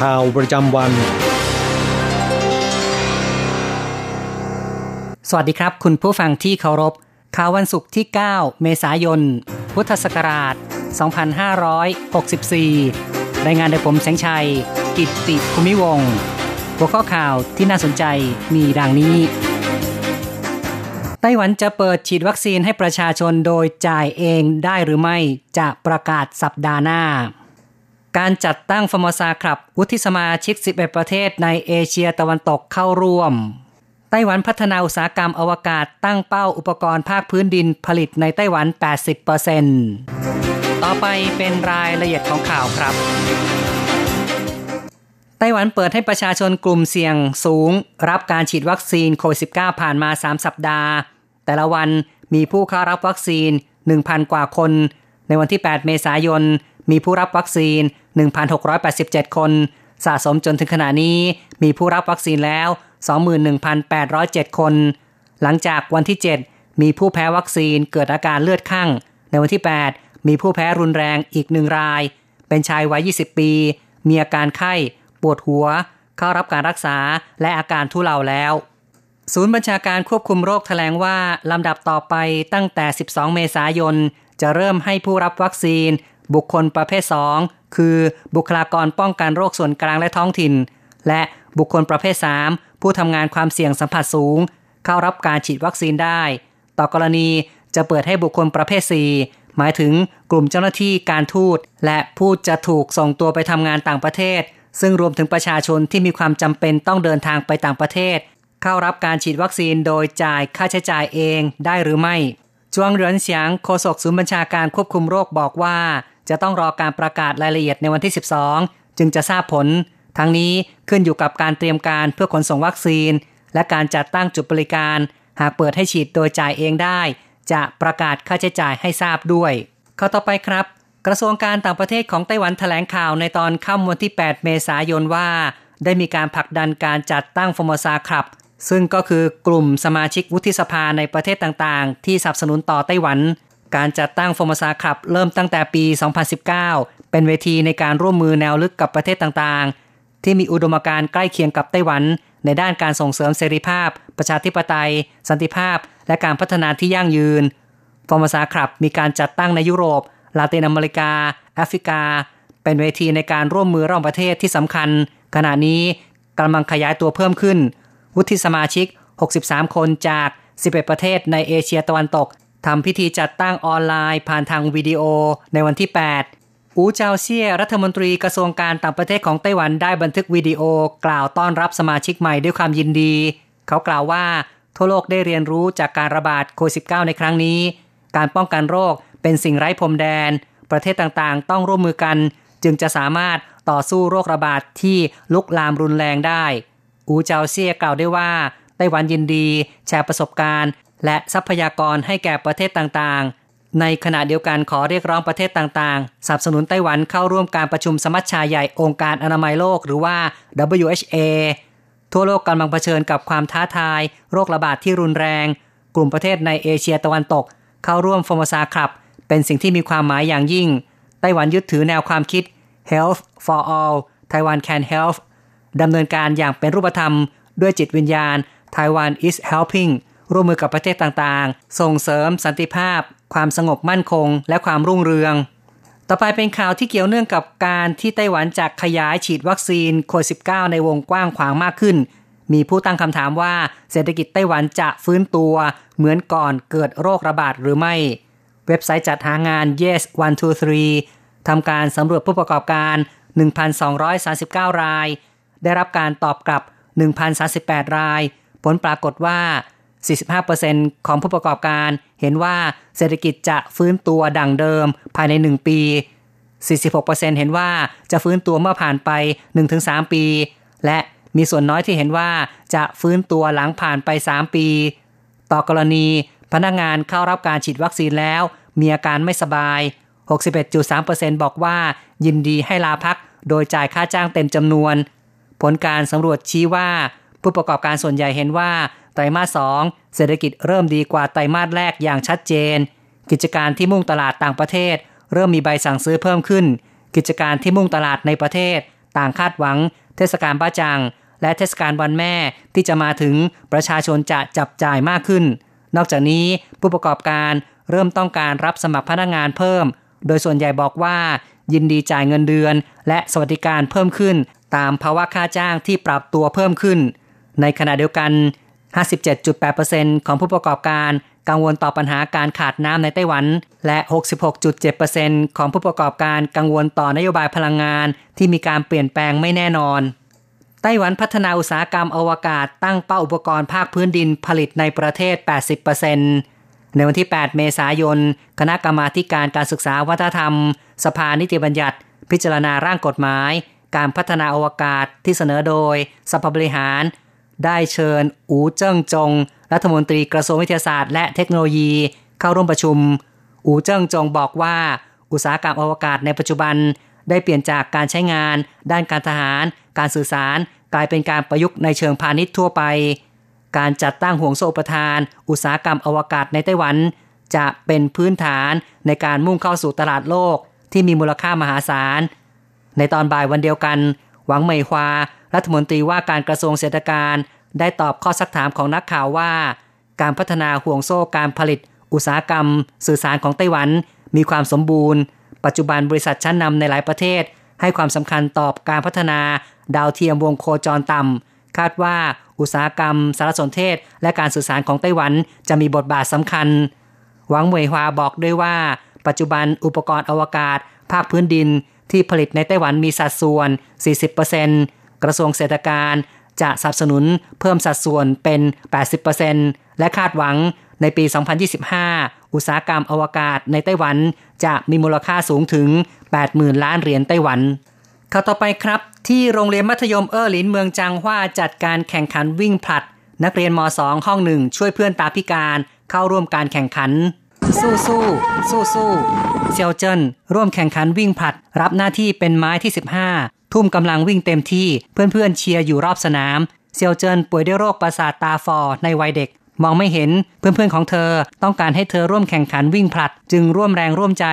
ข่าวประจำวัน สวัสดีครับ คุณผู้ฟังที่เคารพ ข่าววันศุกร์ที่ 9 เมษายน พุทธศักราช 2564 รายงานโดยผมแสงชัย กิตติภูมิวงหัวข้อข่าวที่น่าสนใจมีดังนี้ ไต้หวันจะเปิดฉีดวัคซีนให้ประชาชนโดยจ่ายเองได้หรือไม่จะประกาศสัปดาห์หน้า การจัดตั้งฟอร์มซาครับ วุฒิสมาชิก 11 ประเทศในเอเชียตะวันตกเข้าร่วม ไต้หวันพัฒนาอุตสาหกรรมอวกาศตั้งเป้าอุปกรณ์ภาคพื้นดินผลิตในไต้หวัน 80%ต่อไปเป็นรายละเอียดของข่าวครับไต้หวันเปิดให้ประชาชนกลุ่มเสี่ยงสูง รับการฉีดวัคซีนโควิด -19 ผ่านมา 3 สัปดาห์ แต่ละวันมีผู้เข้ารับวัคซีน 1,000 กว่าคน ในวันที่ 8 เมษายน มีผู้รับวัคซีน 1,687 คน สะสมจนถึงขณะนี้มีผู้รับวัคซีนแล้ว 21,807 คน หลังจากวันที่ 7 มีผู้แพ้วัคซีนเกิดอาการเลือดข้างในวันที่ 8 มีผู้แพ้รุนแรงอีกหนึ่งราย เป็นชายวัย 20 ปี มีอาการไข้ ปวดหัว เข้ารับการรักษาและอาการทุเลาแล้ว ศูนย์บัญชาการควบคุมโรคแถลงว่า ลำดับต่อไปตั้งแต่ 12 เมษายน จะเริ่มให้ผู้รับวัคซีน บุคคลประเภท 2 คือบุคลากรป้องกันโรคส่วนกลางและท้องถิ่น และบุคคลประเภท 3 ผู้ทำงานความเสี่ยงสัมผัสสูง เข้ารับการฉีดวัคซีนได้ ต่อกรณีจะเปิดให้บุคคลประเภท 4 หมายถึงกลุ่มเจ้าหน้าที่การทูต และผู้จะถูกส่งตัวไปทำงานต่างประเทศ ซึ่งรวมถึงประชาชนที่มีความจำเป็นต้องเดินทางไปต่างประเทศ เข้ารับการฉีดวัคซีนโดยจ่ายค่าใช้จ่ายเองได้หรือไม่จวงเหรินเสียงโฆษกศูนย์บัญชาการควบคุมโรคบอกว่า จะต้องรอการประกาศรายละเอียดในวันที่ 12 จึงจะทราบผล ทั้งนี้ขึ้นอยู่กับการเตรียมการเพื่อขนส่งวัคซีน และการจัดตั้งจุดบริการ หากเปิดให้ฉีดโดยจ่ายเองได้ จะประกาศค่าใช้จ่ายให้ทราบด้วย ข้อต่อไปครับ กระทรวงการต่างประเทศของไต้หวันแถลงข่าวในตอนค่ำวันที่ 8 เมษายนว่า ได้มีการผลักดันการจัดตั้งฟอร์มซาครับซึ่งก็คือกลุ่มสมาชิกวุฒิสภาในประเทศต่างๆ ที่สนับสนุนต่อไต้หวัน การจัดตั้งฟอร์มซาคับเริ่มตั้งแต่ปี 2019 เป็นเวทีในการร่วมมือแนวลึกกับประเทศต่างๆ ที่มีอุดมการณ์ใกล้เคียงกับไต้หวัน ในด้านการส่งเสริมเสรีภาพ ประชาธิปไตย สันติภาพ และการพัฒนาที่ยั่งยืน Formosa Club มีการจัดตั้งในยุโรป ลาตินอเมริกา แอฟริกา เป็นเวทีในการร่วมมือระหว่างประเทศที่สำคัญ ขณะนี้กำลังขยายตัวเพิ่มขึ้น วุฒิสมาชิก 63 คนจาก 11 ประเทศในเอเชียตะวันตก ทำพิธีจัดตั้งออนไลน์ผ่านทางวิดีโอในวันที่ 8 อู๋เจาเซี่ยรัฐมนตรีกระทรวงการต่างประเทศของไต้หวันได้บันทึกวิดีโอกล่าวต้อนรับสมาชิกใหม่ด้วยความยินดี เขากล่าวว่าทั่วโลกได้เรียนรู้จากการระบาดโควิด -19 ในครั้งนี้ การป้องกันโรคเป็นสิ่งไร้พรมแดน ประเทศต่างๆ ต้องร่วมมือกัน จึงจะสามารถต่อสู้โรคระบาดที่ลุกลามรุนแรงได้ อูเจาเซียกล่าวได้ว่าไต้หวันยินดี แชร์ประสบการณ์ และทรัพยากรให้แก่ประเทศต่างๆ ในขณะเดียวกันขอเรียกร้องประเทศต่างๆสนับสนุนไต้หวันเข้าร่วมการประชุมสมัชชาใหญ่องค์การอนามัยโลกหรือว่า WHA ทั่วโลกกำลังเผชิญกับความท้าทาย โรคระบาดที่รุนแรง กลุ่มประเทศในเอเชียตะวันตก เข้าร่วมฟอร์มซาครับ เป็นสิ่งที่มีความหมายอย่างยิ่ง ไต้หวันยึดถือแนวความคิด Health for all Taiwan can help ดำเนินการอย่างเป็นรูปธรรม ด้วยจิตวิญญาณ Taiwan is helping ร่วมมือกับประเทศต่างๆ ส่งเสริมสันติภาพ ความสงบมั่นคง และความรุ่งเรือง ต่อไปเป็นข่าวที่เกี่ยวเนื่องกับการที่ไต้หวันจะขยายฉีดวัคซีนโควิด -19 ในวงกว้างขวางมากขึ้น มีผู้ตั้งคำถามว่าเศรษฐกิจไต้หวันจะฟื้นตัวเหมือนก่อนเกิดโรคระบาดหรือไม่ เว็บไซต์จัดหางาน Yes 123ทำการสำรวจผู้ประกอบการ 1,239 ราย ได้รับการตอบกลับ 1,038 ราย ผลปรากฏว่า 45%ของผู้ประกอบการเห็นว่าเศรษฐกิจจะฟื้นตัวดังเดิมภายใน 1 ปี 46%เห็นว่าจะฟื้นตัวเมื่อผ่านไป 1-3 ปี และมีส่วนน้อยที่เห็นว่าจะฟื้นตัวหลังผ่านไป 3 ปี ต่อกรณีพนักงานเข้ารับการฉีดวัคซีนแล้ว มีอาการไม่สบาย 61.3%บอกว่า ยินดีให้ลาพัก โดยจ่ายค่าจ้างเต็มจำนวน ผลการสำรวจชี้ว่า ผู้ประกอบการส่วนใหญ่เห็นว่า ไตรมาสสองเศรษฐกิจเริ่มดีกว่าไตรมาสแรกอย่างชัดเจน กิจการที่มุ่งตลาดต่างประเทศ เริ่มมีใบสั่งซื้อเพิ่มขึ้น กิจการที่มุ่งตลาดในประเทศ ต่างคาดหวัง เทศกาลบ้าจัง และเทศกาลวันแม่ที่จะมาถึงประชาชนจะจับจ่ายมากขึ้น นอกจากนี้ผู้ประกอบการเริ่มต้องการรับสมัครพนักงานเพิ่ม โดยส่วนใหญ่บอกว่ายินดีจ่ายเงินเดือน และสวัสดิการเพิ่มขึ้น ตามภาวะค่าจ้างที่ปรับตัวเพิ่มขึ้น ในขณะเดียวกัน 57.8%ของผู้ประกอบการกังวลต่อปัญหาการขาดน้ำในไต้หวัน และ 66.7%ของผู้ประกอบการกังวลต่อนโยบายพลังงานที่มีการเปลี่ยนแปลงไม่แน่นอน ไต้หวันพัฒนาอุตสาหกรรมอวกาศตั้งเป้าอุปกรณ์ภาคพื้นดินผลิตในประเทศ 80%ในวันที่ 8 เมษายน คณะกรรมาการการศึกษาวัฒนธรรม สภานิติบัญญัติ พิจารณาร่างกฎหมาย การพัฒนาอวกาศที่เสนอโดยสภาบริหาร ได้เชิญอูเจิ้งจง รัฐมนตรีกระทรวงวิทยาศาสตร์ และเทคโนโลยี เข้าร่วมประชุม อูเจิ้งจงบอกว่า อุตสาหกรรมอวกาศในปัจจุบัน ได้เปลี่ยนจากการใช้งาน ด้านการทหาร การสื่อสาร กลายเป็นการประยุกต์ในเชิงพาณิชย์ทั่วไป การจัดตั้งห่วงโซ่ประทาน อุตสาหกรรมอวกาศในไต้หวัน จะเป็นพื้นฐานในการมุ่งเข้าสู่ตลาดโลกที่มีมูลค่ามหาศาล ในตอนบ่ายวันเดียวกัน หวังเหมยควา รัฐมนตรีว่าการกระทรวงเศรษฐการ ได้ตอบข้อสักถามของนักข่าวว่า การพัฒนาห่วงโซ่การผลิต อุตสาหกรรม สื่อสารของไต้หวันมีความสมบูรณ์ ปัจจุบันบริษัทชั้นนำในหลายประเทศ ให้ความสำคัญตอบการพัฒนา ดาวเทียมวงโคจรต่ำคาดว่าอุตสาหกรรม สารสนเทศ และการสื่อสารของไต้หวันจะมีบทบาทสำคัญ หวังเหมยฮวาบอกด้วยว่า ปัจจุบันอุปกรณ์อวกาศ ภาคพื้นดินที่ผลิตในไต้หวันมีสัดส่วน 40% กระทรวงเศรษฐการจะสนับสนุนเพิ่มสัดส่วนเป็น 80%และคาดหวังในปี 2025 อุตสาหกรรมอวกาศในไต้หวันจะมีมูลค่าสูงถึง 80,000 ล้านเหรียญไต้หวันข่าวต่อไปครับ ที่โรงเรียนมัธยมเออหลินเมืองจางฮวาจัดการแข่งขันวิ่งผลัด นักเรียนม .2 ห้องหนึ่งช่วยเพื่อนตาพิการเข้าร่วมการแข่งขัน สู้สู้สู้สู้เซียวเจิ้นร่วมแข่งขันวิ่งผลัด รับหน้าที่เป็นไม้ที่ 15 ทุ่มกำลังวิ่งเต็มที่เพื่อนๆเชียร์อยู่รอบสนาม เซียวเจินป่วยด้วยโรคประสาทตาฟอในวัยเด็ก มองไม่เห็นเพื่อนๆของเธอต้องการให้เธอร่วมแข่งขันวิ่งผลัด จึงร่วมแรงร่วมใจ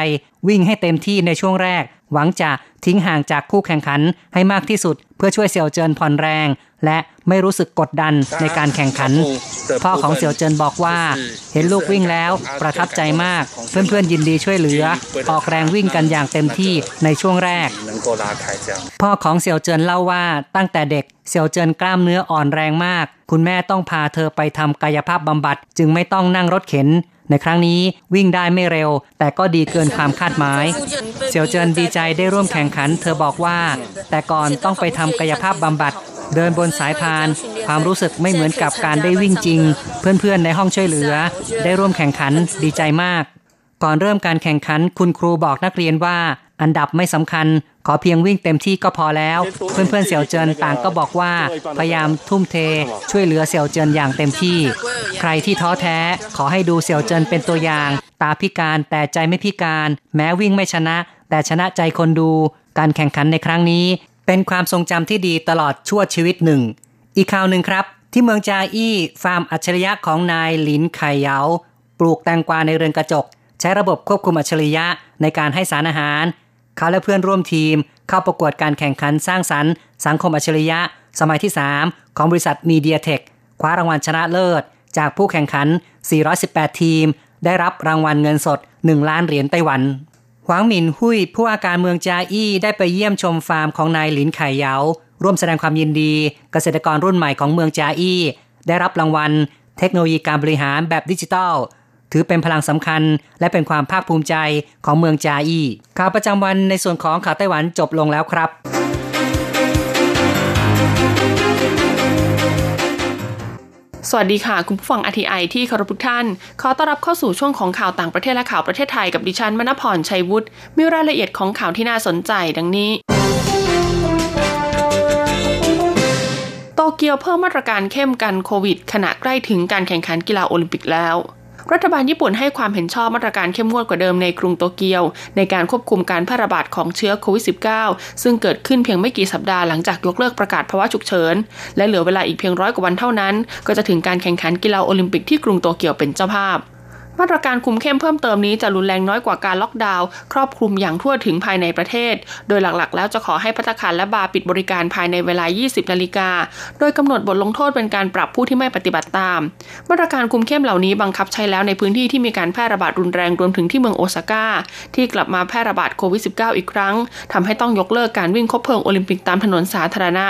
วิ่งให้เต็มที่ในช่วงแรก หวังจะทิ้งห่างจากคู่แข่งขันให้มากที่สุด เพื่อช่วยเซียวเจินผ่อนแรง และไม่รู้สึกกดดันในการแข่งขัน พ่อของเซียวเจินบอกว่า เห็นลูกวิ่งแล้วประทับใจมาก เพื่อนๆยินดีช่วยเหลือ ออกแรงวิ่งกันอย่างเต็มที่ในช่วงแรก พ่อของเซียวเจินเล่าว่าตั้งแต่เด็กเซียวเจินกล้ามเนื้ออ่อนแรงมาก คุณแม่ต้องพาเธอไปทำกายภาพบำบัด จึงไม่ต้องนั่งรถเข็น ในครั้งนี้วิ่งได้ไม่เร็ว แต่ก็ดีเกินความคาดหมาย เสียวเจินดีใจได้ร่วมแข่งขัน เธอบอกว่า แต่ก่อนต้องไปทำกายภาพบำบัด เดินบนสายพาน ความรู้สึกไม่เหมือนกับการได้วิ่งจริง เพื่อนๆในห้องช่วยเหลือ ได้ร่วมแข่งขันดีใจมาก ก่อนเริ่มการแข่งขัน คุณครูบอกนักเรียนว่า อันดับไม่สำคัญ ขอเพียงวิ่งเต็มที่ก็พอแล้ว เพื่อนๆเสี่ยวเจินต่างก็บอกว่า พยายามทุ่มเท ช่วยเหลือเสี่ยวเจินอย่างเต็มที่ ใครที่ท้อแท้ ขอให้ดูเสี่ยวเจินเป็นตัวอย่าง ตาพิการแต่ใจไม่พิการ แม้วิ่งไม่ชนะ แต่ชนะใจคนดู การแข่งขันในครั้งนี้ เป็นความทรงจำที่ดีตลอดชั่วชีวิตหนึ่ง อีกข่าวหนึ่งครับ ที่เมืองจาอี้ฟาร์มอัจฉริยะของนายหลินไคเยาปลูกแตงกวาในเรือนกระจก ใช้ระบบควบคุมอัจฉริยะในการให้สารอาหาร เขาและเพื่อนร่วมทีมเข้าประกวดการแข่งขันสร้างสรรค์ สังคมอัจฉริยะ สมัยที่ 3 ของบริษัทมีเดียเทคคว้ารางวัลชนะเลิศ จากผู้แข่งขัน 418 ทีม ได้รับรางวัลเงินสด 1 ล้านเหรียญไต้หวัน หวังหมินหุยผู้อาการเมืองจาอี้ได้ไปเยี่ยมชมฟาร์มของนายหลินไข่เยา ร่วมแสดงความยินดี เกษตรกรรุ่นใหม่ของเมืองจาอี้ได้รับรางวัล เทคโนโลยีการบริหารแบบดิจิทัล ถือเป็นพลังสำคัญ และเป็นความภาคภูมิใจของเมืองจาอี้ข่าวประจำวันในส่วนของข่าวไต้หวันจบลงแล้วครับ สวัสดีค่ะ คุณผู้ฟังอทีไอที่เคารพทุกท่าน ขอต้อนรับเข้าสู่ช่วงของข่าวต่างประเทศและข่าวประเทศไทยกับดิฉันมณพรชัยวุฒิมีรายละเอียดของข่าวที่น่าสนใจดังนี้โตเกียวเพิ่มมาตรการเข้มกันโควิด ขณะใกล้ถึงการแข่งขันกีฬาโอลิมปิกแล้ว รัฐบาลญี่ปุ่นให้ความเห็นชอบมาตรการเข้มงวดกว่าเดิมในกรุงโตเกียว ในการควบคุมการแพร่ระบาดของเชื้อโควิด -19 ซึ่งเกิดขึ้นเพียงไม่กี่สัปดาห์หลังจากยกเลิกประกาศภาวะฉุกเฉิน และเหลือเวลาอีกเพียงร้อยกว่าวันเท่านั้น ก็จะถึงการแข่งขันกีฬาโอลิมปิกที่กรุงโตเกียวเป็นเจ้าภาพ มาตรการคุมเข้มเพิ่มเติมนี้จะรุนแรงน้อยกว่าการล็อกดาวน์ครอบคลุมอย่างทั่วถึงภายในประเทศ โดยหลักๆ แล้วจะขอให้พัตคารและบาร์ปิดบริการภายในเวลา 20 นาฬิกา โดยกำหนดบทลงโทษเป็นการปรับผู้ที่ไม่ปฏิบัติตาม มาตรการคุมเข้มเหล่านี้บังคับใช้แล้วในพื้นที่ที่มีการแพร่ระบาดรุนแรงรวมถึงที่เมืองโอซาก้าที่กลับมาแพร่ระบาดโควิด -19 อีกครั้งทำให้ต้องยกเลิกการวิ่งคบเพลิงโอลิมปิกตามถนนสาธารณะ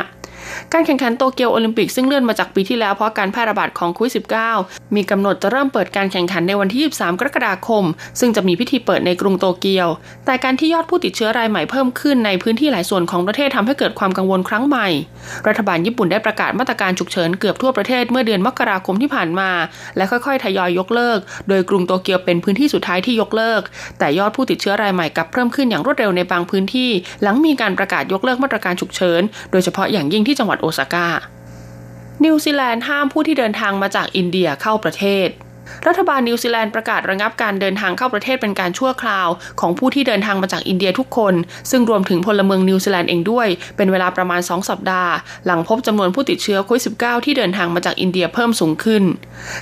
การแข่งขันโตเกียวโอลิมปิกซึ่งเลื่อนมาจากปีที่แล้วเพราะการแพร่ระบาดของโควิด -19 มีกำหนดจะเริ่มเปิดการแข่งขันในวันที่ 23 กรกฎาคม ซึ่งจะมีพิธีเปิดในกรุงโตเกียว แต่การที่ยอดผู้ติดเชื้อรายใหม่เพิ่มขึ้นในพื้นที่หลายส่วนของประเทศทำให้เกิดความกังวลครั้งใหม่ รัฐบาลญี่ปุ่นได้ประกาศมาตรการฉุกเฉินเกือบทั่วประเทศเมื่อเดือนมกราคมที่ผ่านมา และค่อยๆ ทยอยยกเลิก โดยกรุงโตเกียวเป็นพื้นที่สุดท้ายที่ยกเลิก แต่ยอดผู้ติดเชื้อรายใหม่กลับเพิ่มขึ้นอย่างรวดเร็วในบางพื้นที่ หลังมีการประกาศยกเลิกมาตรการฉุกเฉิน โดยเฉพาะอย่างยิ่งที่จังหวัดโอซาก้า นิวซีแลนด์ห้ามผู้ที่เดินทางมาจากอินเดียเข้าประเทศ รัฐบาลนิวซีแลนด์ประกาศระงับการเดินทางเข้าประเทศเป็นการชั่วคราว ของผู้ที่เดินทางมาจากอินเดียทุกคน ซึ่งรวมถึงพลเมืองนิวซีแลนด์เองด้วย เป็นเวลาประมาณ 2 สัปดาห์ หลังพบจำนวนผู้ติดเชื้อโควิด -19 ที่เดินทางมาจากอินเดียเพิ่มสูงขึ้น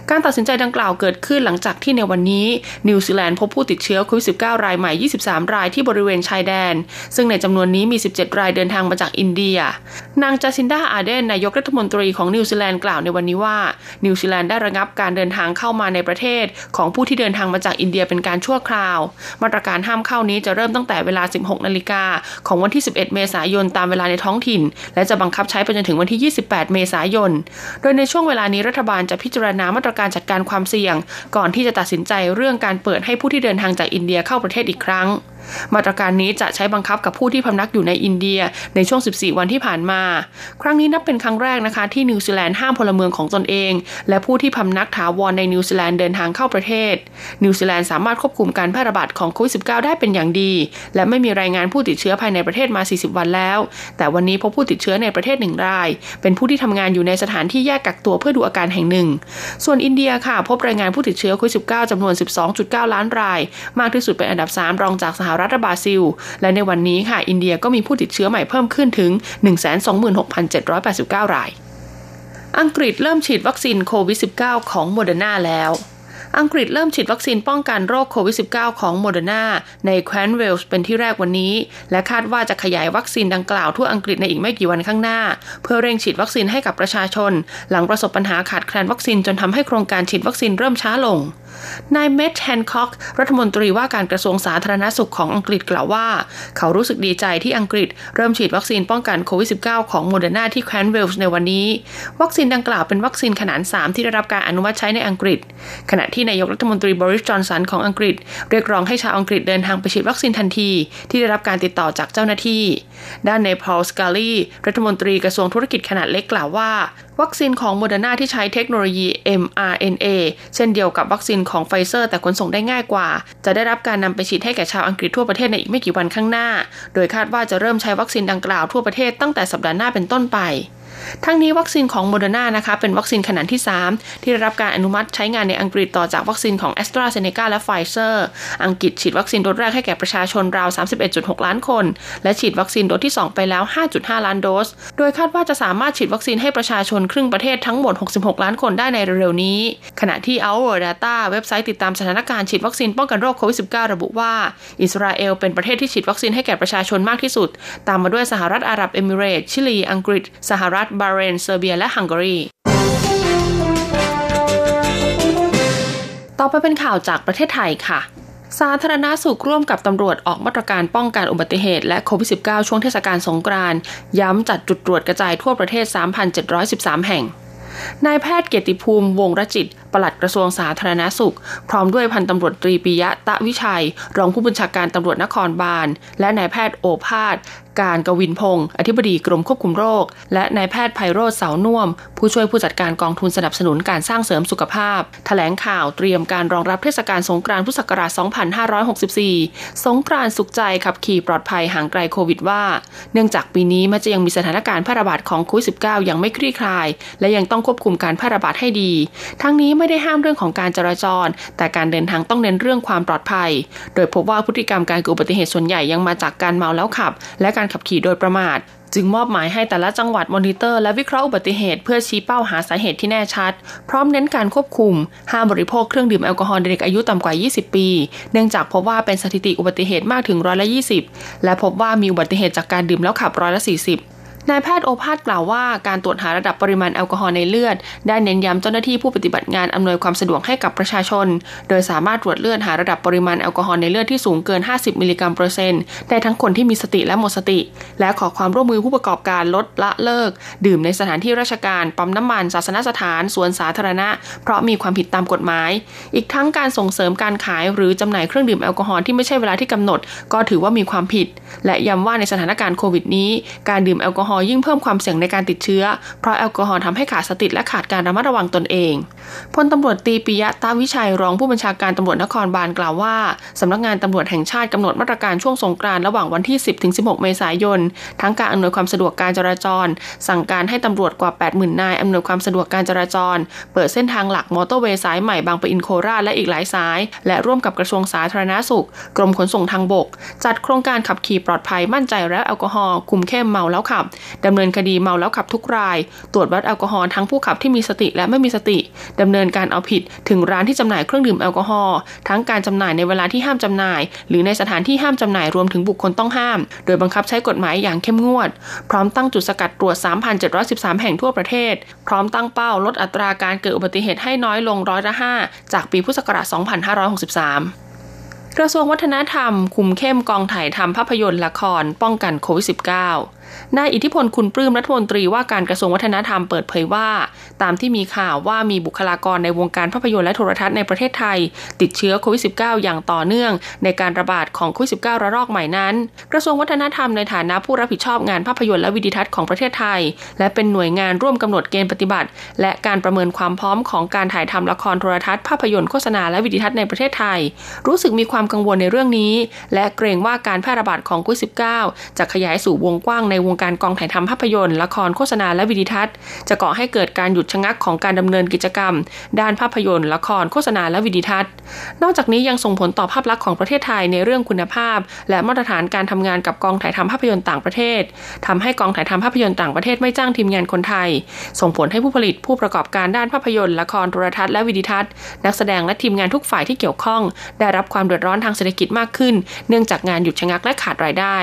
การตัดสินใจดังกล่าวเกิดขึ้นหลังจากที่ในวันนี้นิวซีแลนด์พบผู้ติดเชื้อโควิด -19 รายใหม่ 23 รายที่บริเวณชายแดน ซึ่งในจำนวนนี้มี 17 รายเดินทางมาจากอินเดีย นางจาซินดาอาเดนนายกรัฐมนตรีของนิวซีแลนด์กล่าวในวันนี้ว่านิวซีแลนด์ได้ระงับการเดินทางเข้ามาในประเทศ ของผู้ที่เดินทางมาจากอินเดียเป็นการชั่วคราว มาตรการห้ามเข้านี้จะเริ่มตั้งแต่เวลา 16 นาฬิกาของวันที่ 11 เมษายนตามเวลาในท้องถิ่น และจะบังคับใช้ไปจนถึงวันที่ 28 เมษายน โดยในช่วงเวลานี้รัฐบาลจะพิจารณามาตรการจัดการความเสี่ยง ก่อนที่จะตัดสินใจเรื่องการเปิดให้ผู้ที่เดินทางจากอินเดียเข้าประเทศอีกครั้งมาตรการนี้จะใช้บังคับกับผู้ที่พำนักอยู่ในอินเดียในช่วง 14 วันที่ผ่านมา ครั้งนี้นับเป็นครั้งแรกนะคะที่นิวซีแลนด์ห้ามพลเมืองของตนเอง และผู้ที่พำนักถาวรในนิวซีแลนด์เดินทางเข้าประเทศ นิวซีแลนด์สามารถควบคุมการแพร่ระบาดของโควิด -19 ได้เป็นอย่างดี และไม่มีรายงานผู้ติดเชื้อภายในประเทศมา 40 วันแล้ว แต่วันนี้พบผู้ติดเชื้อในประเทศหนึ่งราย เป็นผู้ที่ทำงานอยู่ในสถานที่แยกกักตัวเพื่อดูอาการแห่งหนึ่ง ส่วนอินเดียค่ะ พบรายงานผู้ติดเชื้อโควิด -19 จำนวน 12.9 ล้านราย มากที่สุดเป็นอันดับ 3 รองจากสหรัฐบราซิล และในวันนี้ค่ะ อินเดียก็มีผู้ติดเชื้อใหม่เพิ่มขึ้นถึง 126,789 ราย อังกฤษเริ่มฉีดวัคซีนโควิด -19 ของโมเดอร์นาแล้วอังกฤษเริ่มฉีดวัคซีนป้องกันโรคโควิด -19 ของโมเดอร์นาในแคว้นเวลส์เป็นที่แรกวันนี้ และคาดว่าจะขยายวัคซีนดังกล่าวทั่วอังกฤษในอีกไม่กี่วันข้างหน้า เพื่อเร่งฉีดวัคซีนให้กับประชาชน หลังประสบปัญหาขาดแคลนวัคซีนจนทำให้โครงการฉีดวัคซีนเริ่มช้าลง นายแมตต์ แฮนค็อกรัฐมนตรีว่าการกระทรวงสาธารณสุขของอังกฤษกล่าวว่า เขารู้สึกดีใจที่อังกฤษเริ่มฉีดวัคซีนป้องกันโควิด -19 ของโมเดอร์นาที่แคว้นเวลส์ในวันนี้ วัคซีนดังกล่าวเป็นวัคซีนขนาน 3 ที่ได้รับการอนุมัติใช้ในอังกฤษ ขณะที่นายกรัฐมนตรีบอริสจอห์นสันของอังกฤษ เรียกร้องให้ชาวอังกฤษเดินทางไปฉีดวัคซีนทันที ที่ได้รับการติดต่อจากเจ้าหน้าที่ ด้านนายพอลสกัลลีรัฐมนตรีกระทรวงธุรกิจขนาดเล็กกล่าวว่า วัคซีนของโมเดอร์นาที่ใช้เทคโนโลยี mRNA เช่นเดียวกับวัคซีนของไฟเซอร์ แต่ขนส่งได้ง่ายกว่า จะได้รับการนำไปฉีดให้แก่ชาวอังกฤษทั่วประเทศในอีกไม่กี่วันข้างหน้า โดยคาดว่าจะเริ่มใช้วัคซีนดังกล่าวทั่วประเทศตั้งแต่สัปดาห์หน้าเป็นต้นไป ทั้งนี้วัคซีนของโมเดอร์นานะคะเป็นวัคซีนขนานที่ 3 ที่ได้รับการอนุมัติใช้งานในอังกฤษต่อจากวัคซีนของแอสตราเซเนกาและไฟเซอร์ อังกฤษฉีดวัคซีนโดสแรกให้แก่ประชาชนราว 31.6 ล้านคน และฉีดวัคซีนโดสที่ 2 ไปแล้ว 5.5 ล้านโดส โดยคาดว่าจะสามารถฉีดวัคซีนให้ประชาชนครึ่งประเทศทั้งหมด 66 ล้านคนได้ในเร็วๆนี้ ขณะที่ Our Data เว็บไซต์ติดตามสถานการณ์ฉีดวัคซีนป้องกันโรคโควิด -19 ระบุว่า อิสราเอลเป็นประเทศที่ฉีดวัคซีนให้แก่ประชาชนมากที่สุด ตามมาด้วยสหรัฐอาหรับเอมิเรตส์ชิลี อังกฤษ สหรัฐบาเรน เซอร์เบีย และฮังการีต่อไปเป็นข่าวจากประเทศไทยค่ะสาธารณาสุขร่วมกับตำรวจออกมาตรการป้องกันอุบัติเหตุและโควิด -19 ช่วงเทศกาลสงกรานต์ย้ำจัดจุดตรวจกระจายทั่วประเทศ 3,713 แห่ง นายแพทย์เกียรติภูมิวงรจิต ปลัดกระทรวงสาธารณาสุข พร้อมด้วยพันตำรวจตรีปิยะตะวิชัย รองผู้บัญชาการตำรวจนครบาล และนายแพทย์โอภาสการกวินพงศ์อธิบดีกรมควบคุมโรค และนายแพทย์ไพโรธเสาน่วมผู้ช่วยผู้จัดการกองทุนสนับสนุนการสร้างเสริมสุขภาพถแถลงข่าวเตรียมการรองรับเทศกาลสงกรานต์พุทธศักราช 2564 สงกรานต์สุขใจขับขี่ปลอดภัยห่างไกลโควิดว่า เนื่องจากปีนี้มันจะยังมีสถานการณ์แพร่ระบาดของโควิด -19 ยังไม่คลี่คลาย และยังต้องควบคุมการแพร่ระบาดให้ดี ทั้งนี้ไม่ได้ห้ามเรื่องของการจราจร แต่การเดินทางต้องเน้นเรื่องความปลอดภัย โดยพบว่าพฤติกรรมการเกิดอุบัติเหตุส่วนใหญ่ยังมาจากการเมาแล้วขับ และการขับขี่โดยประมาท จึงมอบหมายให้แต่ละจังหวัดมอนิเตอร์และวิเคราะห์อุบัติเหตุเพื่อชี้เป้าหาสาเหตุที่แน่ชัด พร้อมเน้นการควบคุม ห้ามบริโภคเครื่องดื่มแอลกอฮอล์เด็กอายุต่ำกว่า 20 ปี เนื่องจากพบว่าเป็นสถิติอุบัติเหตุมากถึงร้อยละ 20 และพบว่ามีอุบัติเหตุจากการดื่มแล้วขับร้อยละ 40 นายแพทย์โอภาสกล่าวว่าการตรวจหาระดับปริมาณแอลกอฮอล์ในเลือด ได้เน้นย้ำเจ้าหน้าที่ผู้ปฏิบัติงานอำนวยความสะดวกให้กับประชาชน โดยสามารถตรวจเลือดหาระดับปริมาณแอลกอฮอล์ในเลือดที่สูงเกิน 50 มิลลิกรัมเปอร์เซ็นต์ได้ทั้งคนที่มีสติและหมดสติ และขอความร่วมมือผู้ประกอบการลดละเลิก ดื่มในสถานที่ราชการปั๊มน้ำมันศาสนสถานสวนสาธารณะ เพราะมีความผิดตามกฎหมาย อีกทั้งการส่งเสริมการขายหรือจำหน่ายเครื่องดื่มแอลกอฮอล์ที่ไม่ใช่เวลาที่กำหนด ก็ถือว่ามีความผิด และย้ำว่าในสถานการณ์โควิดนี้การดื่มแอลกอฮอล์ยิ่งเพิ่มความเสี่ยงในการติดเชื้อ เพราะแอลกอฮอล์ทำให้ขาดสติและขาดการระมัดระวังตนเองพลตำรวจตีปิยะตาวิชัยรองผู้บัญชาการตำรวจนครบาลกล่าวว่าสำนักงานตำรวจแห่งชาติกำหนดมาตรการช่วงสงกรานต์ระหว่างวันที่ 10-16 เมษายน ทั้งการอำนวยความสะดวกการจราจร สั่งการให้ตำรวจกว่า 80,000 นายอำนวยความสะดวกการจราจร เปิดเส้นทางหลักมอเตอร์เวย์สายใหม่บางปะอินโคราชและอีกหลายสาย และร่วมกับกระทรวงสาธารณสุข กรมขนส่งทางบก จัดโครงการขับขี่ปลอดภัยมั่นใจไร้แอลกอฮอล์คุมเข้มเมาแล้วขับดำเนินคดีเมาแล้วขับทุกราย ตรวจวัดแอลกอฮอล์ทั้งผู้ขับที่มีสติและไม่มีสติ ดำเนินการเอาผิดถึงร้านที่จำหน่ายเครื่องดื่มแอลกอฮอล์ทั้งการจำหน่ายในเวลาที่ห้ามจำหน่าย หรือในสถานที่ห้ามจำหน่ายรวมถึงบุคคลต้องห้าม โดยบังคับใช้กฎหมายอย่างเข้มงวด พร้อมตั้งจุดสกัดตรวจ 3,713 แห่งทั่วประเทศ พร้อมตั้งเป้าลดอัตราการเกิดอุบัติเหตุให้น้อยลงร้อยละ5จากปีพุทธศักราช 2563กระทรวงวัฒนธรรมคุมเข้มกองถ่ายทำภาพยนตร์ละคร ป้องกันโควิด -19 นายอิทธิพลคุณปลื้มรัฐมนตรีว่าการกระทรวงวัฒนธรรมเปิดเผยว่า ตามที่มีข่าวว่ามีบุคลากรในวงการภาพยนตร์และโทรทัศน์ในประเทศไทย ติดเชื้อโควิด -19 อย่างต่อเนื่องในการระบาดของโควิด -19 ระลอกใหม่นั้น กระทรวงวัฒนธรรมในฐานะผู้รับผิดชอบงานภาพยนตร์และวิดีทัศน์ของประเทศไทย และเป็นหน่วยงานร่วมกำหนดเกณฑ์ปฏิบัติ และการประเมินความพร้อมของการถ่ายทำละครโทรทัศน์ภาพยนตร์โฆษณาและวิดีทัศน์ในประเทศไทย รู้สึกมีความกังวลในเรื่องนี้ และเกรงว่าการแพร่ระบาดของโควิด -19 จะขยายสู่วงกว้างในวงการกองถ่ายทำภาพยนตร์ ละครโฆษณาและวิดีทัศน์ จะก่อให้เกิดการหยุดชะงักของการดำเนินกิจกรรม ด้านภาพยนตร์ ละครโฆษณาและวิดีทัศน์ นอกจากนี้ยังส่งผลต่อภาพลักษณ์ของประเทศไทยในเรื่องคุณภาพ และมาตรฐานการทำงานกับกองถ่ายทำภาพยนตร์ต่างประเทศทำให้กองถ่ายทำภาพยนตร์ต่างประเทศไม่จ้างทีมงานคนไทย ส่งผลให้ผู้ผลิตผู้ประกอบการด้านภาพยนตร์ ละครโทรทัศน์และวิดีทัศน์ นักแสดงและทีมงานทุกฝ่ายที่เกี่ยวข้อง ได้รับความเดือดร้อนทางเศรษฐกิจมากขึ้น เนื่องจากงานหยุดชะงักและขาดรายได้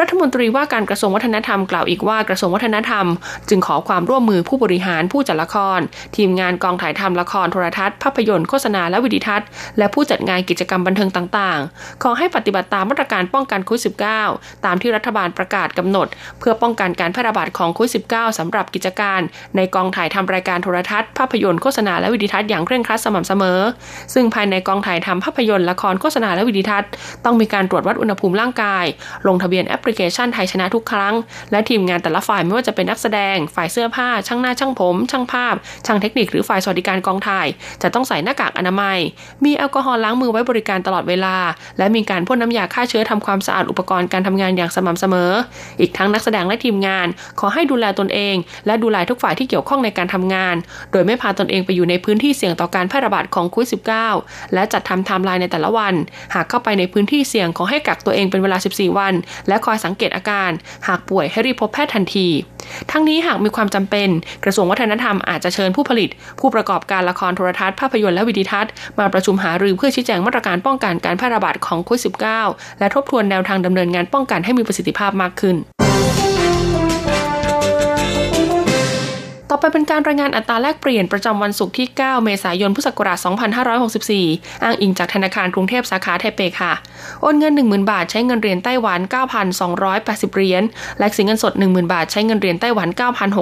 รัฐมนตรีว่าการกระทรวงวัฒนธรรมกล่าวอีกว่ากระทรวงวัฒนธรรม จึงขอความร่วมมือผู้บริหารผู้จัดละคร ทีมงานกองถ่ายทำละครโทรทัศน์ภาพยนตร์โฆษณาและวิดีทัศน์ และผู้จัดงานกิจกรรมบันเทิงต่างๆ ขอให้ปฏิบัติตามมาตรการป้องกันโควิด -19 ตามที่รัฐบาลประกาศกำหนด เพื่อป้องกันการแพร่ระบาดของโควิด -19 สำหรับกิจการ ในกองถ่ายทำรายการโทรทัศน์ ภาพยนตร์โฆษณาและวิดีทัศน์อย่างเคร่งครัดสม่ำเสมอ ซึ่งภายในกองถ่ายทำภาพยนตร์ละครโฆษณาและวิดีทัศน์ต้องมีการตรวจวัดอุณหภูมิร่างกาย ลงทะเบียนแอปพลิเคชันไทยชนะทุกครั้ง และทีมงานแต่ละฝ่ายไม่ว่าจะเป็นนักแสดง ฝ่ายเสื้อผ้า ช่างหน้าช่างผม ช่างภาพ ช่างเทคนิคหรือฝ่ายสวัสดิการกองถ่าย จะต้องใส่หน้ากากอนามัย มีแอลกอฮอล์ล้างมือไว้บริการตลอดเวลา และมีการพ่นน้ำยาฆ่าเชื้อทำความสะอาดอุปกรณ์การทำงานอย่างสม่ำเสมอ อีกทั้งนักแสดงและทีมงาน ขอให้ดูแลตนเอง และดูแลทุกฝ่ายที่เกี่ยวข้องในการทำงาน โดยไม่พาตนเองไปอยู่ในพื้นที่เสี่ยงต่อการแพร่ระบาดของโควิด -19 และจัดทำไทม์ไลน์ในแต่ละวัน หากเข้าไปในพื้นที่เสี่ยงขอให้กักตัวเองเป็นเวลา 14 วัน และคอยสังเกตอาการ หากป่วยให้รีบพบแพทย์ทันที ทั้งนี้หากมีความจำเป็น กระทรวงวัฒนธรรมอาจจะเชิญผู้ผลิต ผู้ประกอบการละครโทรทัศน์ภาพยนตร์และวิดีทัศน์มาประชุมหารือเพื่อชี้แจงมาตรการป้องกันการแพร่ระบาดของโควิด -19 และทบทวนแนวทางดำเนินงานป้องกันให้มีประสิทธิภาพมากขึ้น ต่อไปเป็นการรายงานอัตราแลกเปลี่ยนประจำวันศุกร์ที่ 9 เมษายน พุทธศักราช 2564 อ้างอิงจากธนาคารกรุงเทพสาขาไทเปค่ะ โอนเงิน 10,000 บาทใช้เงินเหรียญไต้หวัน 9,280 เหรียญ แลกซื้อเงินสด 10,000 บาทใช้เงินเหรียญไต้หวัน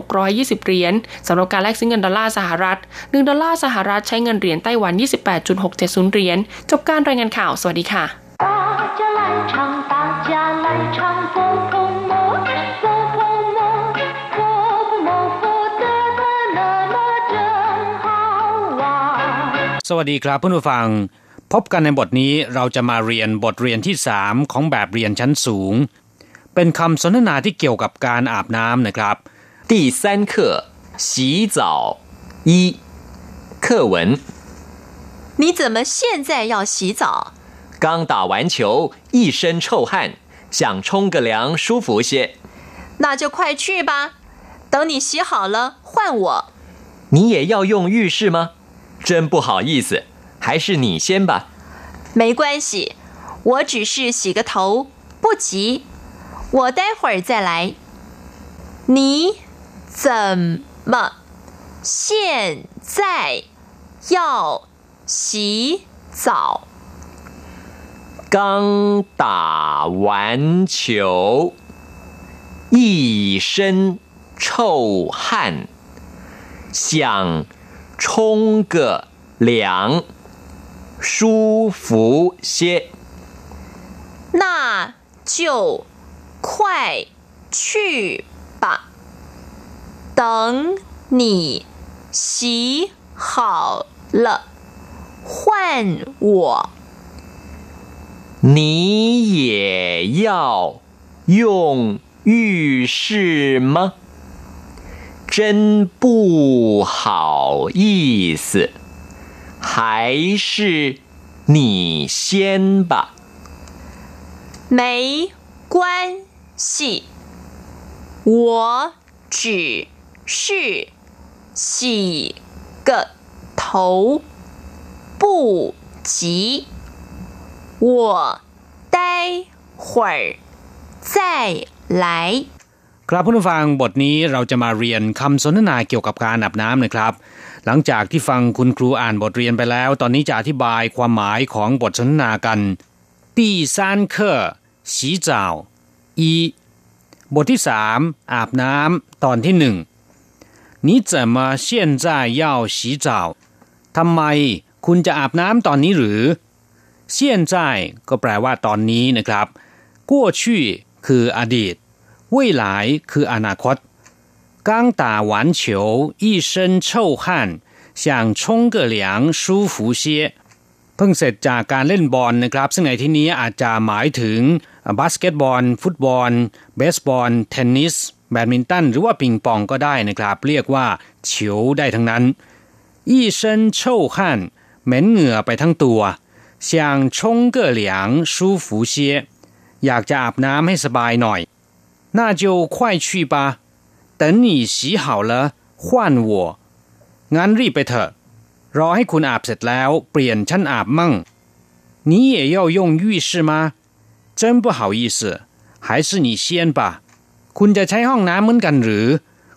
9,620 เหรียญ สำหรับการแลกซื้อเงินดอลลาร์สหรัฐ 1 ดอลลาร์สหรัฐใช้เงินเหรียญไต้หวัน 28.670 เหรียญ จบการรายงานข่าว สวัสดีค่ะ สวัสดีครับเพื่อนผู้ฟัง พบกันในบทนี้เราจะมาเรียนบทเรียนที่สามของแบบเรียนชั้นสูง เป็นคำสนทนาที่เกี่ยวกับการอาบน้ำนะครับ第三课洗澡一课文你怎么现在要洗澡？刚打完球，一身臭汗，想冲个凉舒服些。那就快去吧，等你洗好了换我。你也要用浴室吗？ 真不好意思，还是你先吧。没关系，我只是洗个头，不急，我待会儿再来。你怎么现在要洗澡？刚打完球，一身臭汗，想。冲个凉，舒服些。那就快去吧。等你洗好了，换我。你也要用浴室吗？真不好意思，还是你先吧。没关系，我只是洗个头，不急。我待会儿再来。 ครับผู้ฟังบทนี้เราจะมาเรียนคำสนทนาเกี่ยวกับการอาบน้ำนะครับ หลังจากที่ฟังคุณครูอ่านบทเรียนไปแล้ว ตอนนี้จะอธิบายความหมายของบทสนทนากัน第三课洗澡一บทที่สามอาบน้ำตอนที่หนึ่ง你怎么现在要洗澡ทำไมคุณจะอาบน้ำตอนนี้หรือ现在ก็แปลว่าตอนนี้นะครับ过去คืออดีต 未来คืออนาคต刚打完球一身臭汗想冲个凉舒服些เพิ่งเสร็จจากการเล่นบอลนะครับ ซึ่งในที่นี้อาจจะหมายถึงบาสเกตบอล ฟุตบอล เบสบอล เทนนิส แบดมินตัน หรือว่าปิงปองก็ได้นะครับ เรียกว่าเฉียวได้ทั้งนั้น一身臭汗เหม็นเหงื่อไปทั้งตัว想冲个凉舒服些อยากจะอาบน้ำให้สบายหน่อย 那就快去吧，等你洗好了换我。งั้นรีบไปเถอะ รอให้คุณอาบเสร็จแล้ว เปลี่ยนฉันอาบมั่ง你也要用浴室吗真不好意思还是你先吧คุณจะใช้ห้องน้ำเหมือนกันหรือ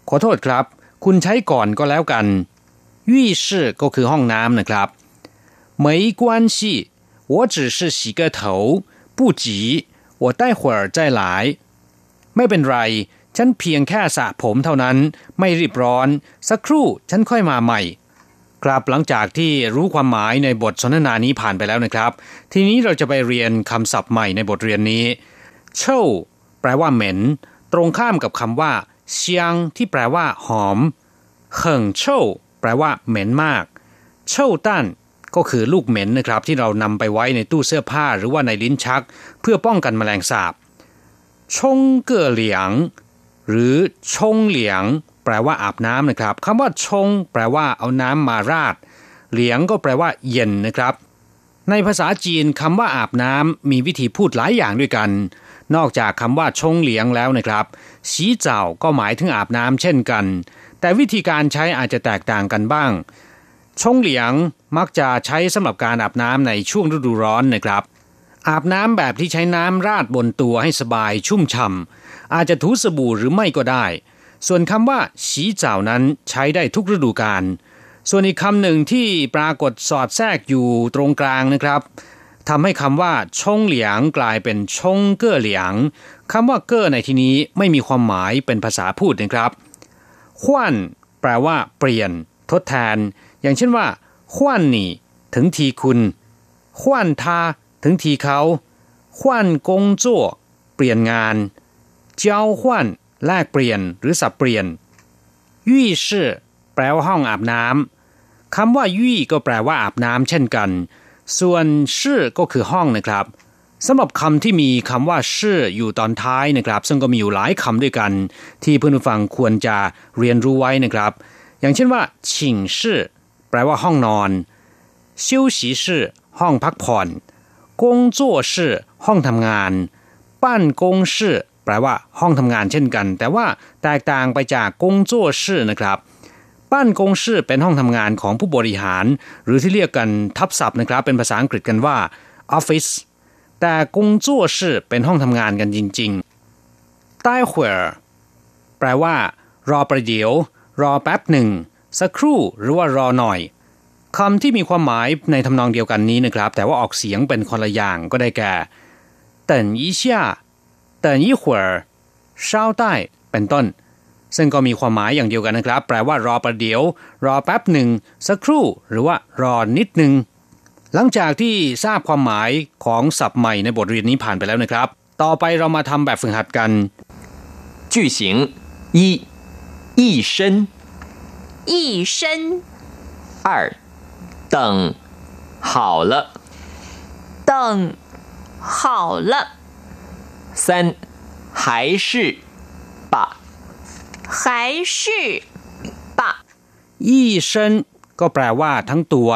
ขอโทษครับ คุณใช้ก่อนก็แล้วกัน浴室ก็คือห้องน้ำนะครับ没关系我只是洗个头不急我待会儿再来 ไม่เป็นไร ฉันเพียงแค่สระผมเท่านั้น ไม่รีบร้อน สักครู่ฉันค่อยมาใหม่ครับหลังจากที่รู้ความหมายในบทสนทนานี้ผ่านไปแล้วนะครับ ทีนี้เราจะไปเรียนคำศัพท์ใหม่ในบทเรียนนี้เช่าแปลว่าเหม็น ตรงข้ามกับคำว่าเชียงที่แปลว่า หอมเขิงเช่าแปลว่าเหม็นมากเช่าตั้นก็คือลูกเหม็นนะครับ ที่เรานำไปไว้ในตู้เสื้อผ้าหรือว่าในลิ้นชัก เพื่อป้องกันแมลงสาบ ชงเก่อเหลียง หรือชงเหลียง แปลว่าอาบน้ำนะครับคำว่าชง แปลว่าเอาน้ำมาราด เหลียงก็แปลว่าเย็นนะครับ ในภาษาจีนคำว่าอาบน้ำมีวิธีพูดหลายอย่างด้วยกัน นอกจากคำว่าชงเหลียงแล้วนะครับสีเจ้าก็หมายถึงอาบน้ำเช่นกัน แต่วิธีการใช้อาจจะแตกต่างกันบ้าง ชงเหลียงมักจะใช้สำหรับการอาบน้ำในช่วงฤดูร้อนนะครับ อาบน้ำแบบที่ใช้น้ำราดบนตัวให้สบายชุ่มฉ่ำอาจจะถูสบู่หรือไม่ก็ได้ ส่วนคำว่าสีเจ้านั้นใช้ได้ทุกฤดูกาลส่วนอีกคำหนึ่งที่ปรากฏสอดแทรกอยู่ตรงกลางนะครับทำให้คำว่าชงเหลียงกลายเป็นชงเก้อเหลียงคำว่าเก้อในที่นี้ไม่มีความหมายเป็นภาษาพูดนะครับขวัญแปลว่า เปลี่ยน ทดแทน อย่างเช่นว่าขวัญนี่ ถึงทีคุณขวัญทา ถึงทีเขาขวัญกงจั่วเปลี่ยนงาน เจ้าขวัญแลกเปลี่ยนหรือสับเปลี่ยนยี่ชื่อแปลว่าห้องอาบน้ำคำว่ายี่ก็แปลว่าอาบน้ำเช่นกัน ส่วนชื่อก็คือห้องนะครับสำหรับคำที่มีคำว่าชื่ออยู่ตอนท้ายนะครับ ซึ่งก็มีอยู่หลายคำด้วยกัน ที่เพื่อนผู้ฟังควรจะเรียนรู้ไว้นะครับ อย่างเช่นว่าฉิงชื่อแปลว่าห้องนอนชิวสีชื่อห้องพักผ่อน กงจั่วชื่อห้องทำงานบ้านกงชื่อแปลว่าห้องทำงานเช่นกัน แต่ว่าแตกต่างไปจากกงจั่วชื่อนะครับบ้านกงชื่อเป็นห้องทำงานของผู้บริหาร หรือที่เรียกกันทับศัพท์นะครับ เป็นภาษาอังกฤษกันว่า office แต่กงจั่วชื่อเป็นห้องทำงานกันจริงๆใต้หัวแปลว่า รอประเดี๋ยว รอแป๊บหนึ่งสักครู่หรือว่ารอหน่อย คำที่มีความหมายในทำนองเดียวกันนี้นะครับ แต่ว่าออกเสียงเป็นคนละอย่างก็ได้แก่等一下等一会儿稍待เป็นต้น ซึ่งก็มีความหมายอย่างเดียวกันนะครับ แปลว่ารอประเดี๋ยว รอแป๊บหนึ่ง สักครู่ หรือว่ารอนิดหนึ่งหลังจากที่ทราบความหมายของศัพท์ใหม่ในบทเรียนนี้ผ่านไปแล้วนะครับ ต่อไปเรามาทำแบบฝึกหัดกัน句型一一生一生二 等好了等好了三还是吧还是吧一生ก็แปลว่าทั้งตัว